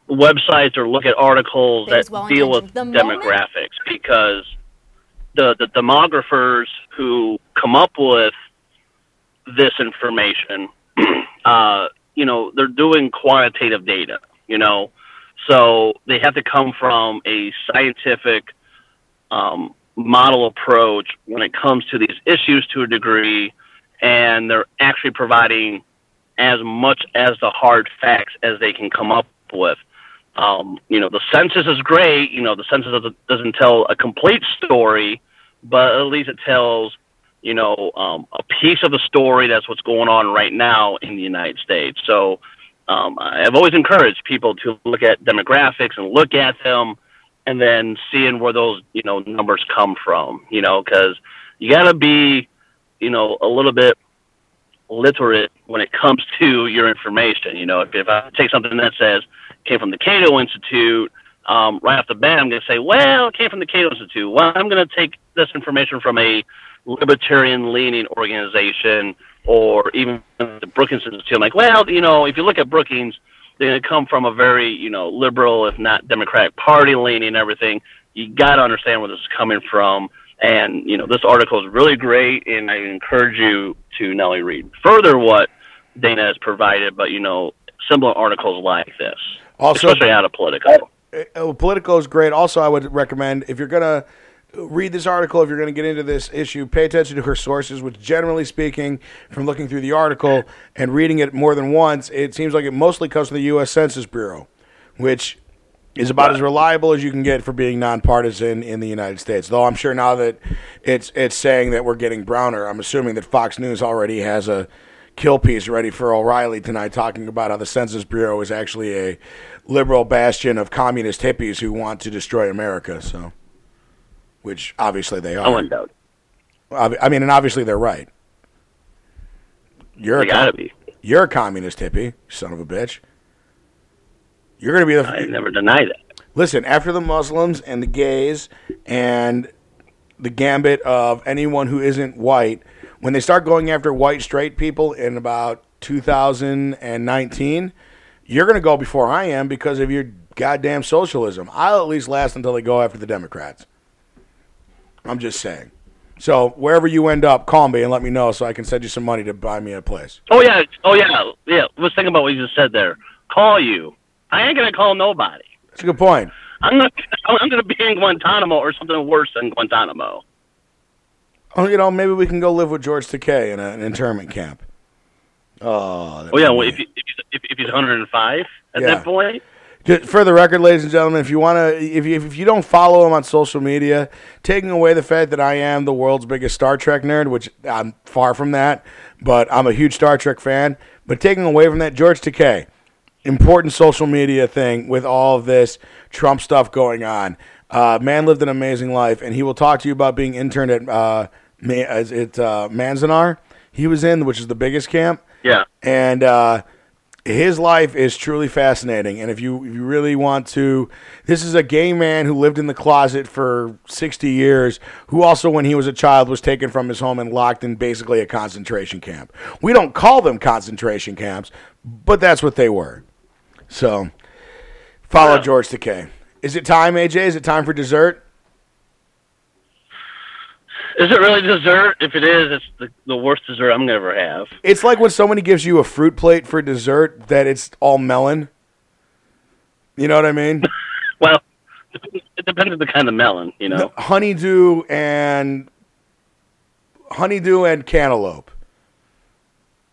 websites or look at articles that well deal with demographics moment? because the the demographers who come up with this information, uh, you know, they're doing quantitative data, you know, so they have to come from a scientific um, model approach when it comes to these issues to a degree, and they're actually providing as much as the hard facts as they can come up with. Um, you know, the census is great. You know, the census doesn't, doesn't tell a complete story, but at least it tells, you know, um, a piece of the story. That's what's going on right now in the United States. So um, I've always encouraged people to look at demographics and look at them, and then seeing where those you know numbers come from. You know, because you got to be, you know, a little bit literate when it comes to your information. You know, if, if I take something that says came from the Cato Institute, um, right off the bat, I'm going to say, well, it came from the Cato Institute. Well, I'm going to take this information from a libertarian leaning organization or even the Brookings Institute. I'm like, well, you know, if you look at Brookings, they're going to come from a very, you know, liberal, if not Democratic Party leaning and everything. You got to understand where this is coming from. And, you know, this article is really great, and I encourage you to not only read further what Dana has provided, but, you know, similar articles like this, also, especially out of Politico. Uh, uh Politico is great. Also, I would recommend if you're going to read this article, if you're going to get into this issue, pay attention to her sources, which generally speaking, from looking through the article and reading it more than once, it seems like it mostly comes from the U.S. Census Bureau, which is about as reliable as you can get for being nonpartisan in the United States. Though I'm sure now that it's it's saying that we're getting browner, I'm assuming that Fox News already has a kill piece ready for O'Reilly tonight, talking about how the Census Bureau is actually a liberal bastion of communist hippies who want to destroy America. So, which obviously they are. No one doubt. I mean, and obviously they're right. You're they a gotta com- be. You're a communist hippie, son of a bitch. You're going to be the. I never deny that. Listen, after the Muslims and the gays and the gambit of anyone who isn't white, when they start going after white straight people in about 2019, you're going to go before I am because of your goddamn socialism. I'll at least last until they go after the Democrats. I'm just saying. So wherever you end up, call me and let me know so I can send you some money to buy me a place. Oh yeah, oh yeah, yeah. Let's think about what you just said there. Call you. I ain't gonna call nobody. That's a good point. I'm gonna I'm gonna be in Guantanamo or something worse than Guantanamo. Oh, you know, maybe we can go live with George Takei in a, an internment camp. Oh, oh yeah. Well, if, if, he's, if, if he's 105 at yeah. that point. For the record, ladies and gentlemen, if you want to, if you, if you don't follow him on social media, taking away the fact that I am the world's biggest Star Trek nerd, which I'm far from that, but I'm a huge Star Trek fan. But taking away from that, George Takei, important social media thing with all of this Trump stuff going on. Uh, man lived an amazing life, and he will talk to you about being interned at uh, at uh, Manzanar. He was in, which is the biggest camp. Yeah, and uh, his life is truly fascinating. And if you if you really want to, this is a gay man who lived in the closet for sixty years, who also, when he was a child, was taken from his home and locked in basically a concentration camp. We don't call them concentration camps, but that's what they were. So, follow yeah. George Takei. Is it time, AJ? Is it time for dessert? Is it really dessert? If it is, it's the, the worst dessert I'm gonna ever have. It's like when somebody gives you a fruit plate for dessert that it's all melon. You know what I mean? well, it depends on the kind of melon, you know. honeydew and honeydew and cantaloupe.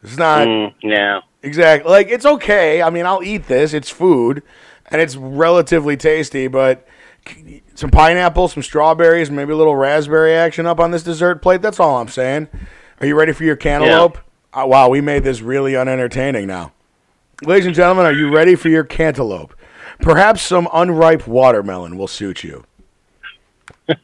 It's not. Mm, yeah. Exactly. Like it's okay. I mean, I'll eat this. It's food, and it's relatively tasty. But some pineapple, some strawberries, maybe a little raspberry action up on this dessert plate. That's all I'm saying. Are you ready for your cantaloupe? Yeah. Uh, wow, we made this really unentertaining now. Ladies and gentlemen, are you ready for your cantaloupe? Perhaps some unripe watermelon will suit you.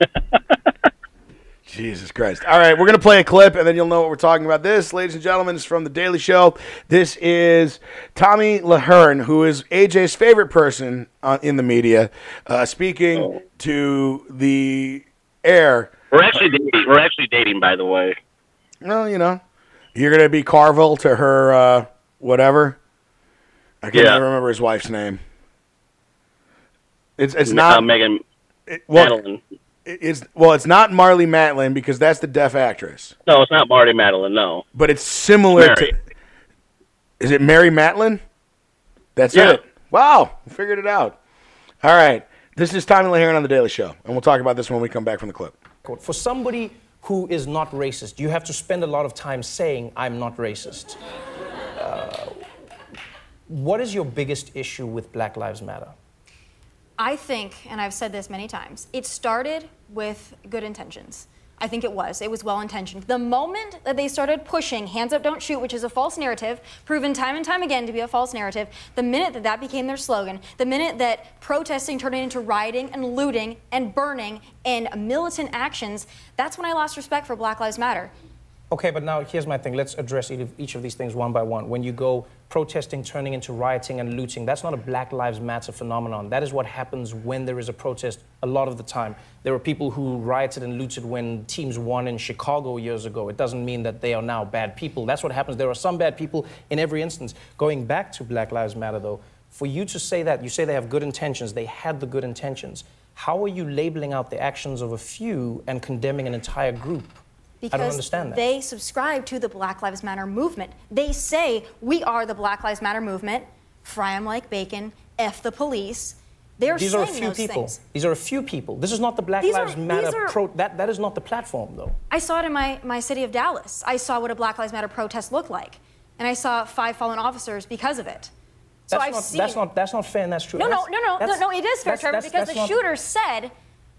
Jesus Christ. All right, we're going to play a clip and then you'll know what we're talking about. This, ladies and gentlemen, is from The Daily Show. This is Tomi Lahren, who is AJ's favorite person uh, in the media, uh, speaking oh. to the air. We're actually dating. We're actually dating, by the way. Well, you know, you're going to be Carville to her uh, whatever. I can't yeah. remember his wife's name. It's it's not uh, Megan. It, well, Madeline it's well, it's not Marlee Matlin because that's the deaf actress. No, it's not Marty Madeline. No, but it's similar Mary. to. Is it Mary Matlin? That's yeah. it. Wow, we figured it out. All right, this is Tomi Lahren on the Daily Show, and we'll talk about this when we come back from the clip. For somebody who is not racist, you have to spend a lot of time saying, "I'm not racist." Uh, what is your biggest issue with Black Lives Matter? I think, and I've said this many times, it started with good intentions. I think it was. It was well intentioned. The moment that they started pushing hands up, don't shoot, which is a false narrative, proven time and time again to be a false narrative, the minute that that became their slogan, the minute that protesting turned into rioting and looting and burning and militant actions, that's when I lost respect for Black Lives Matter. Okay, but now here's my thing. Let's address each of these things one by one. When you go protesting turning into rioting and looting, that's not a Black Lives Matter phenomenon. That is what happens when there is a protest a lot of the time. There were people who rioted and looted when teams won in Chicago years ago. It doesn't mean that they are now bad people. That's what happens. There are some bad people in every instance. Going back to Black Lives Matter, though, for you to say that, you say they have good intentions, they had the good intentions. How are you labeling out the actions of a few and condemning an entire group? Because I don't understand that. they subscribe to the Black Lives Matter movement. They say, we are the Black Lives Matter movement, fry them like bacon, F the police. They're these are a few people. Things. These are a few people. This is not the Black These Lives are- Matter are- pro. That, that is not the platform, though. I saw it in my, my city of Dallas. I saw what a Black Lives Matter protest looked like. And I saw five fallen officers because of it. So That's I've not, seen. that's not that's not fair and that's true. no, no, no, no, no, no, it is fair, Trevor, because the shooter said,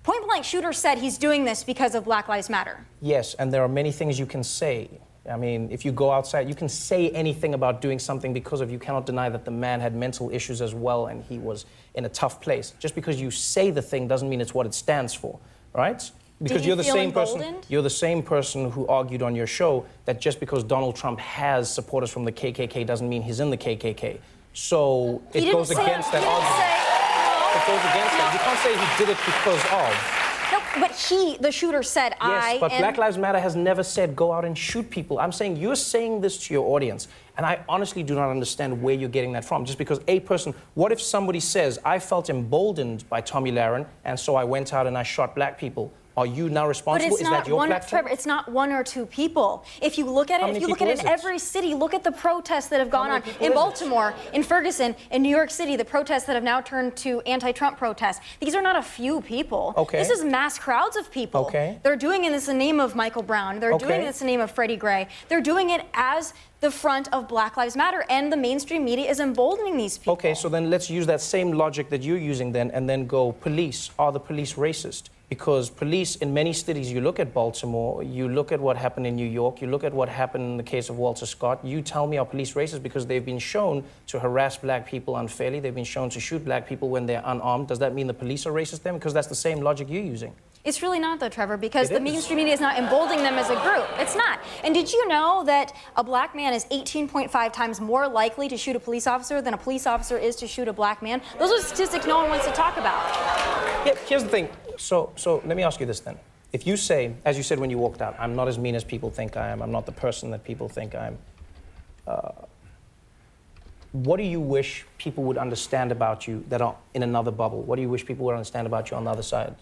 point blank shooter said he's doing this because of Black Lives Matter. Yes, and there are many things you can say. I mean, if you go outside, you can say anything about doing something because of you cannot deny that the man had mental issues as well and he was in a tough place. Just because you say the thing doesn't mean it's what it stands for, right? Because you you're the same person. You're the same person who argued on your show that just because Donald Trump has supporters from the KKK doesn't mean he's in the KKK. So He it goes against that argument. It goes against that. You can't say he did it because of. No, but he, the shooter, said, I Yes, but am. Black Lives Matter has never said go out and shoot people. I'm saying you're saying this to your audience, and I honestly do not understand where you're getting that from. Just because a person, what if somebody says, I felt emboldened by Tomi Lahren, and so I went out and I shot black people? Are you now responsible? Is that your one, platform? Trevor. It's not one or two people. If you look at it, if you look at it in it? every city, look at the protests that have gone on in is it? Baltimore, in Ferguson, in New York City. The protests that have now turned to anti-Trump protests. These are not a few people. Okay. This is mass crowds of people. Okay. They're doing this in the name of Michael Brown. They're doing Okay. this in the name of Freddie Gray. They're doing it as the front of Black Lives Matter, and the mainstream media is emboldening these people. Okay, so then let's use that same logic that you're using then, and then go police. Are the police racist? Because police in many cities, you look at Baltimore, you look at what happened in New York, you look at what happened in the case of Walter Scott, you tell me are police racist because they've been shown to harass black people unfairly, they've been shown to shoot black people when they're unarmed. Does that mean the police are racist then? Because that's the same logic you're using. It's really not, though, Trevor, because It the is. mainstream media is not emboldening them as a group. It's not. And did you know that a black man is 18.5 times more likely to shoot a police officer than a police officer is to shoot a black man? Those are statistics no one wants to talk about. Yeah, here's the thing. So, so let me ask you this then. If you say, as you said when you walked out, I'm not as mean as people think I am, I'm not the person that people think I am, uh, what do you wish people would understand about you that are in another bubble? What do you wish people would understand about you on the other side?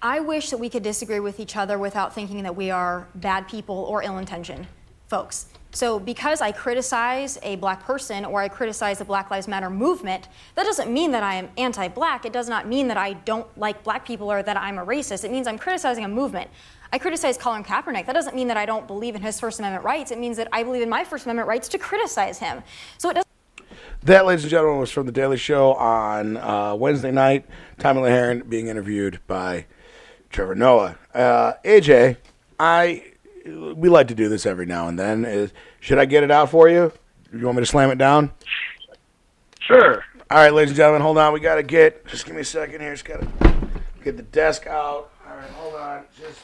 I wish that we could disagree with each other without thinking that we are bad people or ill intentioned folks. So, because I criticize a black person or I criticize the Black Lives Matter movement, that doesn't mean that I am anti black. It does not mean that I don't like black people or that I'm a racist. It means I'm criticizing a movement. I criticize Colin Kaepernick. That doesn't mean that I don't believe in his First Amendment rights. It means that I believe in my First Amendment rights to criticize him. So, it doesn't That, ladies and gentlemen, was from the Daily Show on uh, Wednesday night. Tomi Lahren being interviewed by Trevor Noah. Uh, AJ, I we like to do this every now and then. Is should I get it out for you? You want me to slam it down? Sure. All right, ladies and gentlemen, hold on. We got to get. Just give me a second here. Just got to get the desk out. All right, hold on. Just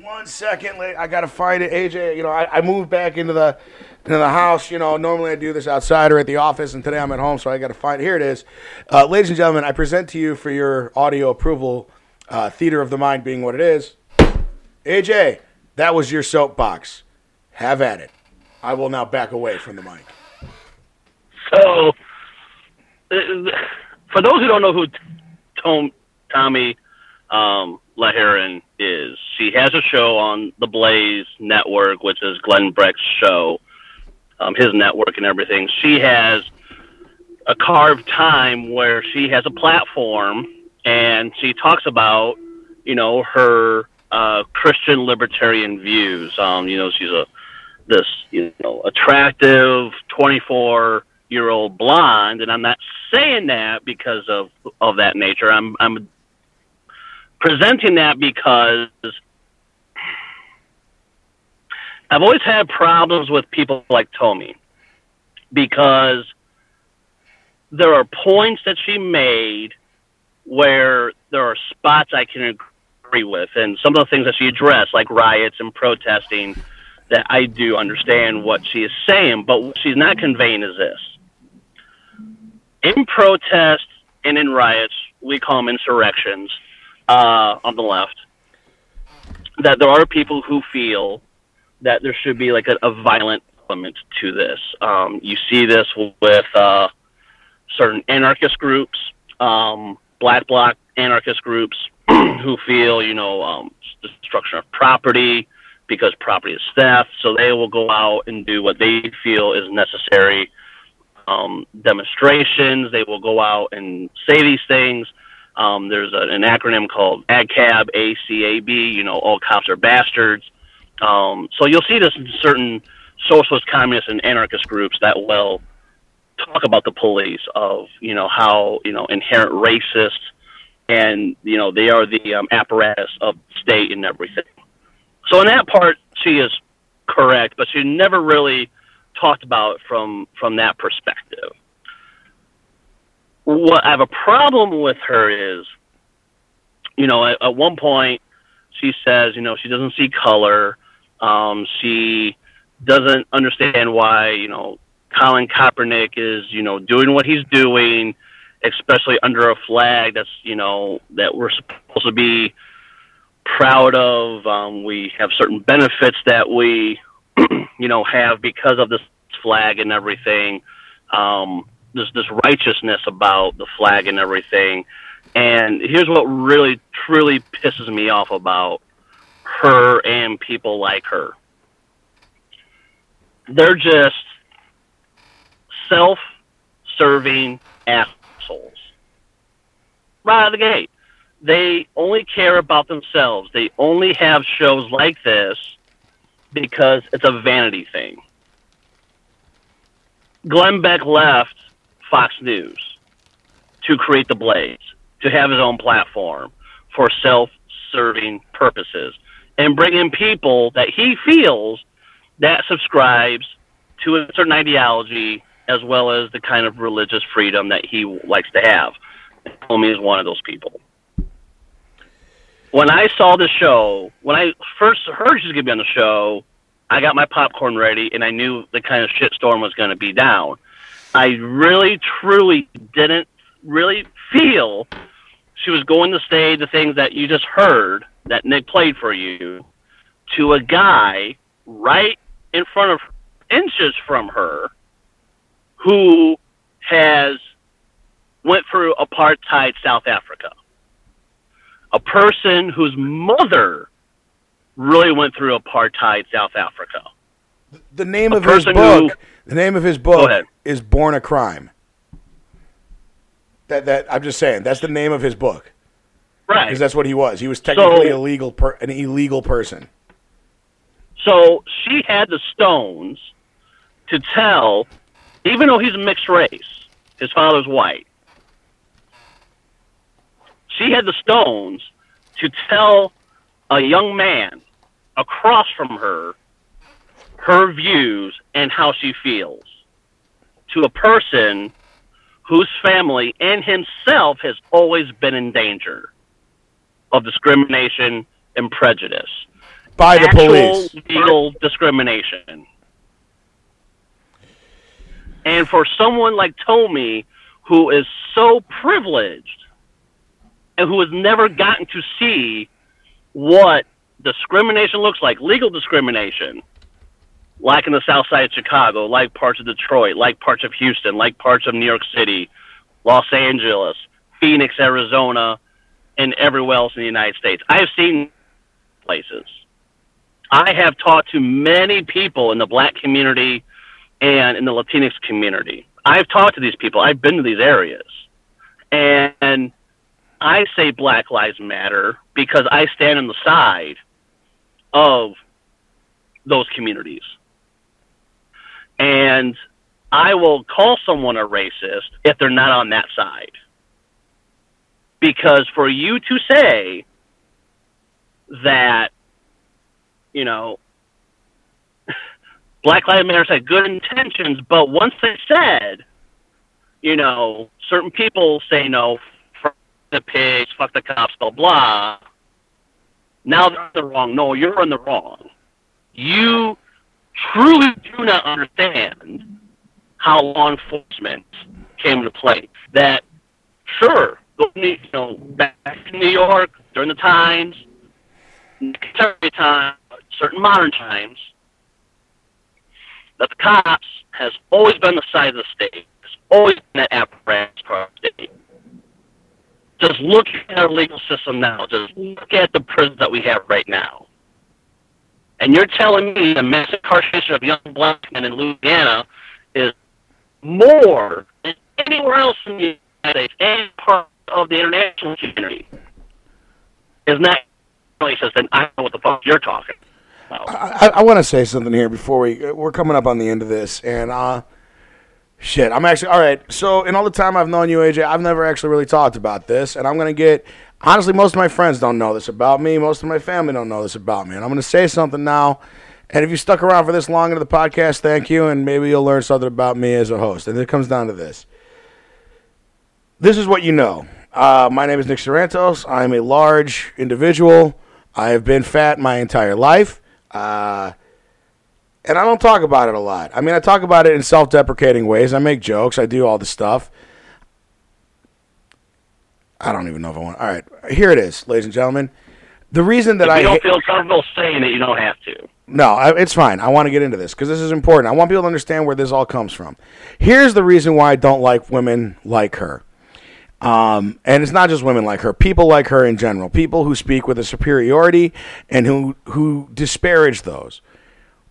one second. I got to find it, AJ. You know, I, I moved back into the into the house. You know, normally I do this outside or at the office, and today I'm at home, so I got to find it. Here it is, uh, ladies and gentlemen. I present to you for your audio approval. Uh, Theater of the mind being what it is. AJ, that was your soapbox. Have at it. I will now back away from the mic. So, uh, for those who don't know who Tom, Tomi um, is, she has a show on the Blaze Network, which is Glenn Beck's show, um, his network and everything. She has a carved time where she has a platform and she talks about, you know, her uh, Christian libertarian views. Um, you know, she's a this you know attractive 24 year old blonde, and I'm not saying that because of of that nature. I'm I'm presenting that because I've always had problems with people like Tomi because there are points that she made where there are spots I can agree with, and some of the things that she addressed, like riots and protesting, that I do understand what she is saying, but what she's not conveying is this. In protests and in riots, we call them insurrections uh, on the left, that there are people who feel that there should be like a, a violent element to this. Um, you see this with uh, certain anarchist groups, um, black bloc anarchist groups who feel, you know, um, destruction of property because property is theft. So they will go out and do what they feel is necessary. Um, demonstrations. They will go out and say these things. Um, there's a, an acronym called ACAB, ACAB. You know, all cops are bastards. Um, so you'll see this in certain socialist, communist, and anarchist groups that will talk about the police of you know how you know inherent racist and you know they are the um, apparatus of state and everything. So in that part, she is correct, but she never really talked about it from from that perspective. What I have a problem with her is, you know, at, at one point she says, you know, she doesn't see color. Um, she doesn't understand why, you know, Colin Kaepernick is, you know, doing what he's doing, especially under a flag that's, you know, that we're supposed to be proud of. Um, we have certain benefits that we, you know, have because of this flag and everything. Um, there's this righteousness about the flag and everything. And here's what really, truly pisses me off about her and people like her. They're just self serving assholes. Right out of the gate. They only care about themselves. They only have shows like this because it's a vanity thing. Glenn Beck left Fox News to create The Blaze, to have his own platform for self serving purposes, and bring in people that he feels that subscribes to a certain ideology as well as the kind of religious freedom that he likes to have. Homie is one of those people. When I saw the show, when I first heard she was going to be on the show, I got my popcorn ready and I knew the kind of shitstorm was going to be down. I really, truly didn't really feel she was going to say the things that you just heard that Nick played for you to a guy right in front of inches from her who has went through apartheid South Africa. A person whose mother really went through apartheid South Africa. The name A of his book. who- the name of his book is Born a Crime. That that I'm just saying. That's the name of his book Right. because that's what he was. He was technically So- illegal, per, an illegal person. So she had the stones to tell, even though he's a mixed race, his father's white. She had the stones to tell a young man across from her her views and how she feels to a person whose family and himself has always been in danger of discrimination and prejudice By the actual police. legal discrimination. And for someone like Tomi, who is so privileged and who has never gotten to see what discrimination looks like, legal discrimination, like in the south side of Chicago, like parts of Detroit, like parts of Houston, like parts of New York City, Los Angeles, Phoenix, Arizona, and everywhere else in the United States. I have seen places. I have talked to many people in the black community and in the Latinx community. I've talked to these people. I've been to these areas. And I say Black Lives Matter because I stand on the side of those communities. And I will call someone a racist if they're not on that side. Because for you to say that, you know, Black Lives Matter had good intentions, but once they said, you know, certain people say no, fuck the pigs, fuck the cops, blah blah. Now they're in the wrong. No, you're in the wrong. You truly do not understand how law enforcement came into play. That sure, you know, back in New York during the times, contemporary time, certain modern times, that the cops has always been the side of the state. Has always been that apparatus for the state. Just look at our legal system now. Just look at the prisons that we have right now. And you're telling me the mass incarceration of young black men in Louisiana is more than anywhere else in the United States and part of the international community. Isn't that really says then I don't know what the fuck you're talking about. I, I want to say something here before we we're coming up on the end of this, and uh, shit, I'm actually all right. So in all the time I've known you, AJ, I've never actually really talked about this, and I'm gonna get honestly, most of my friends don't know this about me. Most of my family don't know this about me, and I'm gonna say something now. And if you stuck around for this long into the podcast, thank you, and maybe you'll learn something about me as a host. And it comes down to this. This is what you know. Uh, my name is Nick Sorrentos. I'm a large individual. I have been fat my entire life. Uh, and I don't talk about it a lot. I mean, I talk about it in self deprecating ways. I make jokes. I do all the stuff. I don't even know if I want. All right, here it is, ladies and gentlemen. The reason that if I you don't ha- feel comfortable saying it, you don't have to. no, I, it's fine. I want to get into this because this is important. I want people to understand where this all comes from. Here's the reason why I don't like women like her. Um, and it's not just women like her, people like her in general, people who speak with a superiority and who, who disparage those.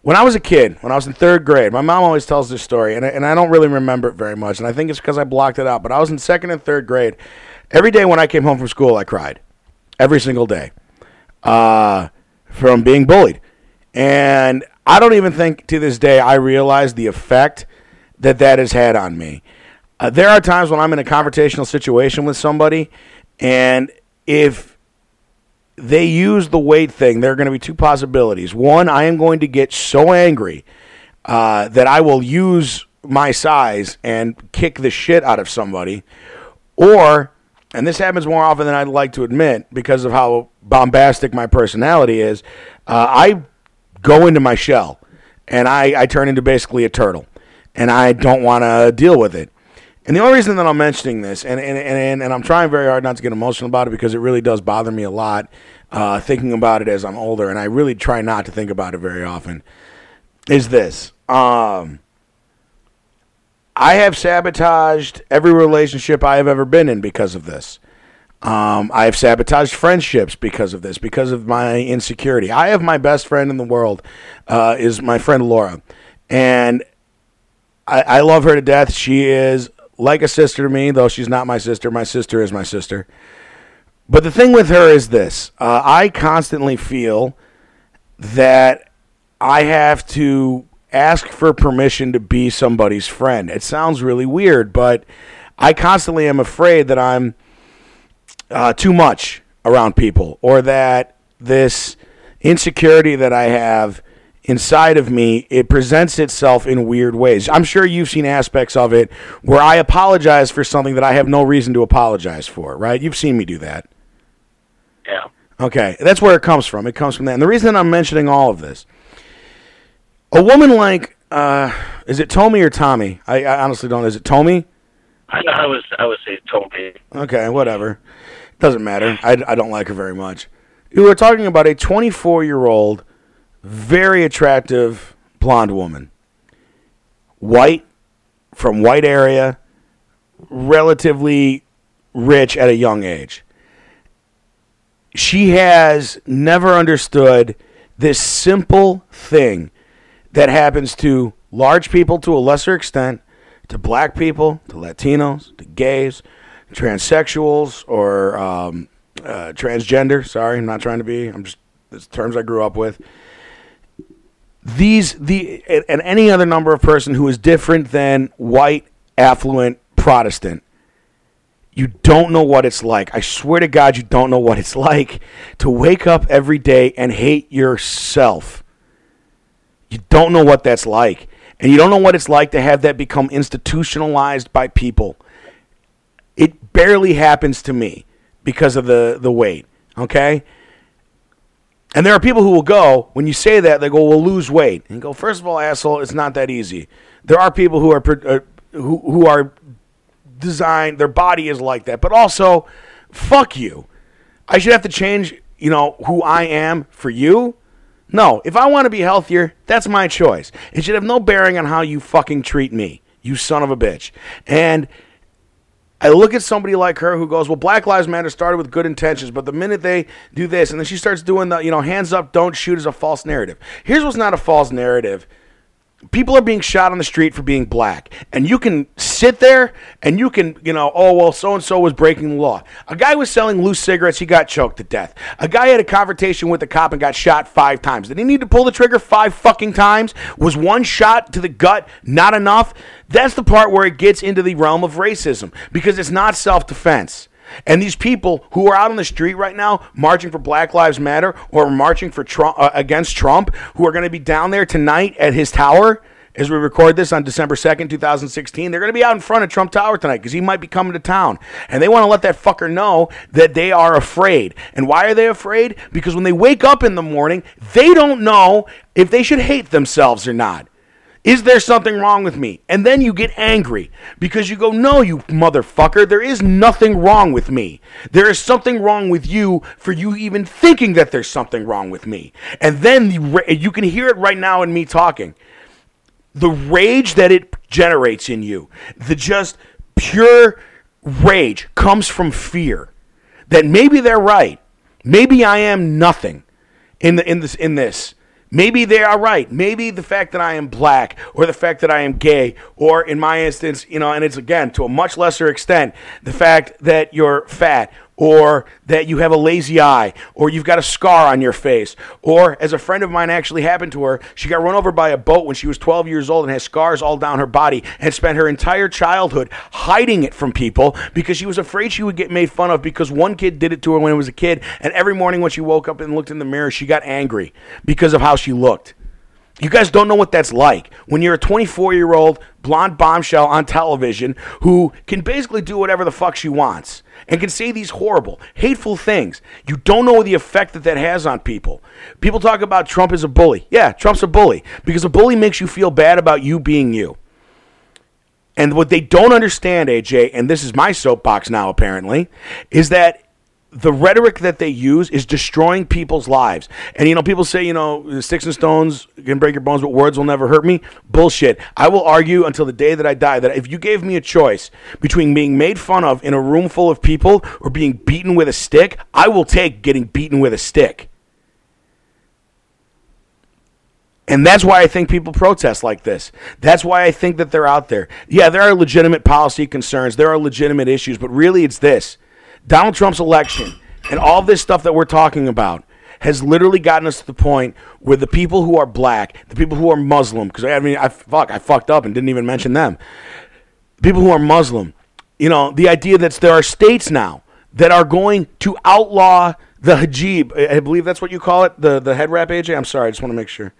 When I was a kid, when I was in third grade, my mom always tells this story, and I, and I don't really remember it very much, and I think it's because I blocked it out. But I was in second and third grade. Every day when I came home from school, I cried. Every single day uh, from being bullied. And I don't even think to this day I realize the effect that that has had on me. Uh, there are times when I'm in a confrontational situation with somebody, and if they use the weight thing, there are going to be two possibilities. One, I am going to get so angry uh, that I will use my size and kick the shit out of somebody, or, and this happens more often than I'd like to admit because of how bombastic my personality is, uh, I go into my shell and I, I turn into basically a turtle, and I don't want to deal with it. And the only reason that I'm mentioning this, and, and, and, and I'm trying very hard not to get emotional about it because it really does bother me a lot uh, thinking about it as I'm older, and I really try not to think about it very often, is this. Um, I have sabotaged every relationship I have ever been in because of this. Um, I have sabotaged friendships because of this, because of my insecurity. I have my best friend in the world, uh, is my friend Laura, and I, I love her to death. She is like a sister to me, though she's not my sister. My sister is my sister. But the thing with her is this: uh, I constantly feel that I have to ask for permission to be somebody's friend. It sounds really weird, but I constantly am afraid that I'm uh, too much around people, or that this insecurity that I have inside of me it presents itself in weird ways. I'm sure you've seen aspects of it where I apologize for something that I have no reason to apologize for. Right? You've seen me do that. Yeah. Okay, that's where it comes from. It comes from that. And the reason I'm mentioning all of this, a woman like, uh, is it Tommy or Tommy? I, I honestly don't. Is it Tommy? I, I was I would say Toby. Okay, whatever. Doesn't matter. I, I don't like her very much. We were talking about a 24 year old, very attractive blonde woman. White, from white area, relatively rich at a young age. She has never understood this simple thing that happens to large people to a lesser extent, to black people, to Latinos, to gays, transsexuals, or um, uh, transgender. Sorry, I'm not trying to be. I'm just it's terms I grew up with. These the and any other number of person who is different than white affluent Protestant you don't know what it's like. I swear to God, you don't know what it's like to wake up every day and hate yourself. You don't know what that's like. And you don't know what it's like to have that become institutionalized by people. It barely happens to me because of the, the weight, okay? And there are people who will go, when you say that, they go, we'll lose weight. And go, first of all, asshole, it's not that easy. There are people who are, uh, who, who are designed, their body is like that. But also, fuck you. I should have to change, you know, who I am for you. No, if I want to be healthier, that's my choice. It should have no bearing on how you fucking treat me, you son of a bitch. And I look at somebody like her who goes, "Well, Black Lives Matter started with good intentions, but the minute they do this, and then she starts doing the, you know, hands up, don't shoot is a false narrative." Here's what's not a false narrative people are being shot on the street for being black. And you can sit there and you can you know oh well so and so was breaking the law. A guy was selling loose cigarettes he got choked to death. A guy had a confrontation with a cop and got shot five times. Did he need to pull the trigger five fucking times? Was one shot to the gut not enough? That's the part where it gets into the realm of racism because it's not self-defense and these people who are out on the street right now marching for Black Lives Matter or marching for Trump, uh, against Trump, who are going to be down there tonight at his tower as we record this on December 2nd, 2016, they're going to be out in front of Trump Tower tonight because he might be coming to town. And they want to let that fucker know that they are afraid. And why are they afraid? Because when they wake up in the morning, they don't know if they should hate themselves or not. Is there something wrong with me? And then you get angry because you go, No, you motherfucker, there is nothing wrong with me. There is something wrong with you for you even thinking that there's something wrong with me. And then the, you can hear it right now in me talking. The rage that it generates in you, the just pure rage comes from fear that maybe they're right. Maybe I am nothing in, the, in, this, in this. Maybe they are right. Maybe the fact that I am black or the fact that I am gay, or in my instance, you know, and it's again to a much lesser extent, the fact that you're fat or that you have a lazy eye, or you've got a scar on your face, or as a friend of mine actually happened to her, she got run over by a boat when she was 12 years old and has scars all down her body and spent her entire childhood hiding it from people because she was afraid she would get made fun of because one kid did it to her when she was a kid, and every morning when she woke up and looked in the mirror, she got angry because of how she looked. You guys don't know what that's like when you're a 24 year old blonde bombshell on television who can basically do whatever the fuck she wants and can say these horrible, hateful things. You don't know the effect that that has on people. People talk about Trump as a bully. Yeah, Trump's a bully because a bully makes you feel bad about you being you. And what they don't understand, AJ, and this is my soapbox now apparently, is that the rhetoric that they use is destroying people's lives. And you know, people say, you know, sticks and stones can break your bones, but words will never hurt me. Bullshit. I will argue until the day that I die that if you gave me a choice between being made fun of in a room full of people or being beaten with a stick, I will take getting beaten with a stick. And that's why I think people protest like this. That's why I think that they're out there. Yeah, there are legitimate policy concerns, there are legitimate issues, but really it's this Donald Trump's election and all this stuff that we're talking about has literally gotten us to the point where the people who are black, the people who are Muslim, because I mean, I fuck, I fucked up and didn't even mention them. People who are Muslim, you know, the idea that there are states now that are going to outlaw the hijab. I believe that's what you call it, the the head wrap. AJ, I'm sorry, I just want to make sure.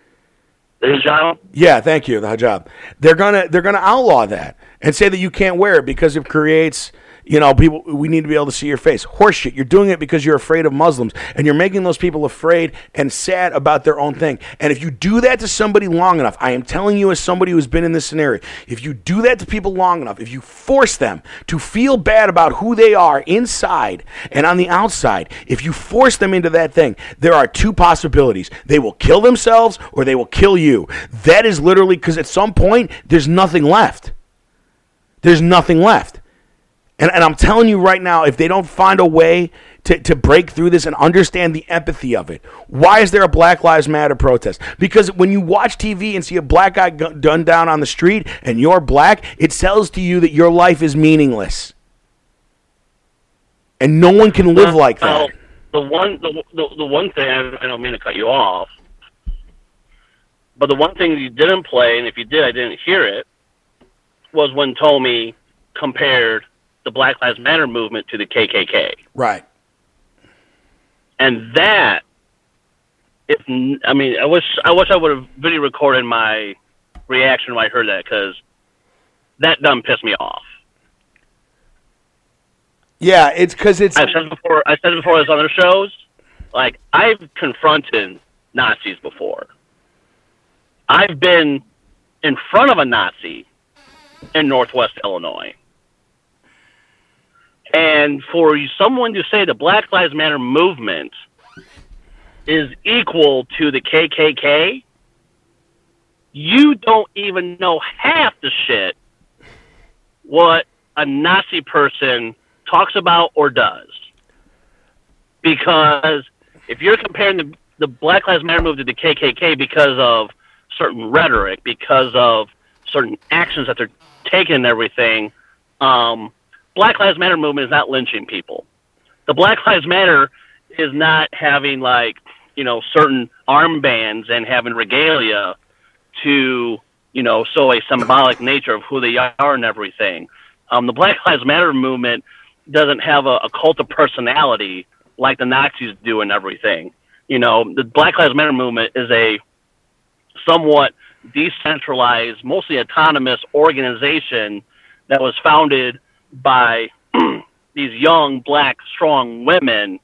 The hijab. Yeah, thank you. The hijab. They're gonna they're gonna outlaw that and say that you can't wear it because it creates you know, people, we need to be able to see your face. Horseshit. You're doing it because you're afraid of Muslims, and you're making those people afraid and sad about their own thing. And if you do that to somebody long enough, I am telling you, as somebody who's been in this scenario, if you do that to people long enough, if you force them to feel bad about who they are inside and on the outside, if you force them into that thing, there are two possibilities. They will kill themselves or they will kill you. That is literally because at some point, there's nothing left. There's nothing left. And, and I'm telling you right now, if they don't find a way to, to break through this and understand the empathy of it, why is there a Black Lives Matter protest? Because when you watch TV and see a black guy done down on the street and you're black, it tells to you that your life is meaningless. And no one can live like that. the one, the, the, the one thing, I don't mean to cut you off, But the one thing you didn't play, and if you did, I didn't hear it, was when Tomi compared the Black Lives Matter movement to the KKK. Right. And that, if I mean, I wish I wish I would have video recorded my reaction when I heard that because that done pissed me off. Yeah, it's because it's I've said before. I said it before on other shows. Like I've confronted Nazis before. I've been in front of a Nazi in Northwest Illinois. And for someone to say the Black Lives Matter movement is equal to the KKK, you don't even know half the shit what a Nazi person talks about or does. Because if you're comparing the, the Black Lives Matter movement to the KKK because of certain rhetoric, because of certain actions that they're taking and everything, um, Black Lives Matter movement is not lynching people. The Black Lives Matter is not having like you know certain armbands and having regalia to you know show a symbolic nature of who they are and everything. Um, the Black Lives Matter movement doesn't have a, a cult of personality like the Nazis do and everything. You know, the Black Lives Matter movement is a somewhat decentralized, mostly autonomous organization that was founded by these young, black, strong women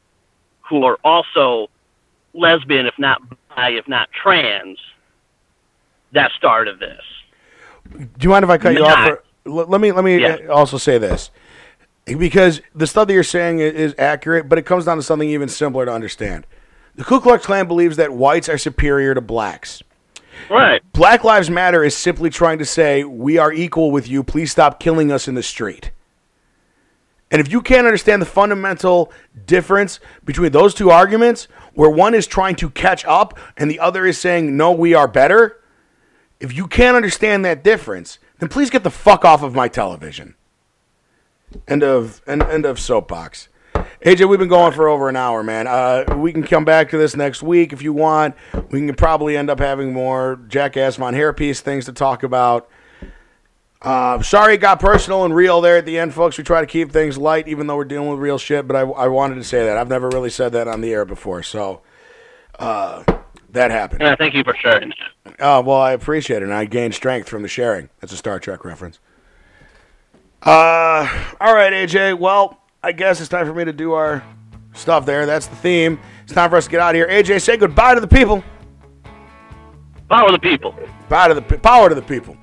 who are also lesbian, if not bi, if not trans, that started this. Do you mind if I cut you off? For, let, me let me Yeah. also say this because the stuff that you're saying is, is accurate, but it comes down to something even simpler to understand. The Ku Klux Klan believes that whites are superior to blacks. Right. Black Lives Matter is simply trying to say we are equal with you. Please stop killing us in the street. And if you can't understand the fundamental difference between those two arguments, where one is trying to catch up and the other is saying, no, we are better, if you can't understand that difference, then please get the fuck off of my television. End of end, end of soapbox. AJ, we've been going for over an hour, man. Uh, we can come back to this next week if you want. We can probably end up having more Jackass Von Hairpiece things to talk about. Uh, sorry it got personal and real there at the end, folks. We try to keep things light, even though we're dealing with real shit. But I, I wanted to say that. I've never really said that on the air before, so uh, that happened. I thank you for sharing. Oh, well, I appreciate it, and I gained strength from the sharing. That's a Star Trek reference. Uh, all right, AJ. Well, I guess it's time for me to do our stuff there. That's the theme. It's time for us to get out of here. AJ, say goodbye to the people. Power the people. Power to the power to the people.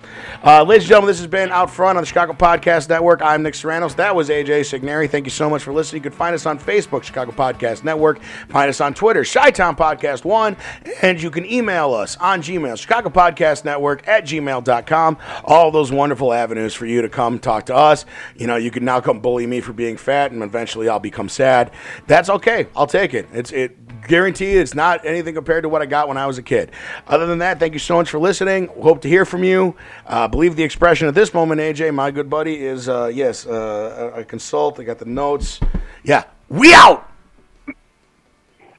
Uh, ladies and gentlemen, this has been Out Front on the Chicago Podcast Network. I'm Nick Serranos. That was AJ Signeri. Thank you so much for listening. You can find us on Facebook, Chicago Podcast Network. Find us on Twitter, Chi-Town Podcast One, and you can email us on Gmail, Chicago Podcast Network at gmail.com. All those wonderful avenues for you to come talk to us. You know, you can now come bully me for being fat, and eventually I'll become sad. That's okay. I'll take it. It's it. Guarantee it's not anything compared to what I got when I was a kid. Other than that, thank you so much for listening. Hope to hear from you. Uh, believe the expression at this moment, AJ, my good buddy, is uh, yes, uh, I consult. I got the notes. Yeah, we out.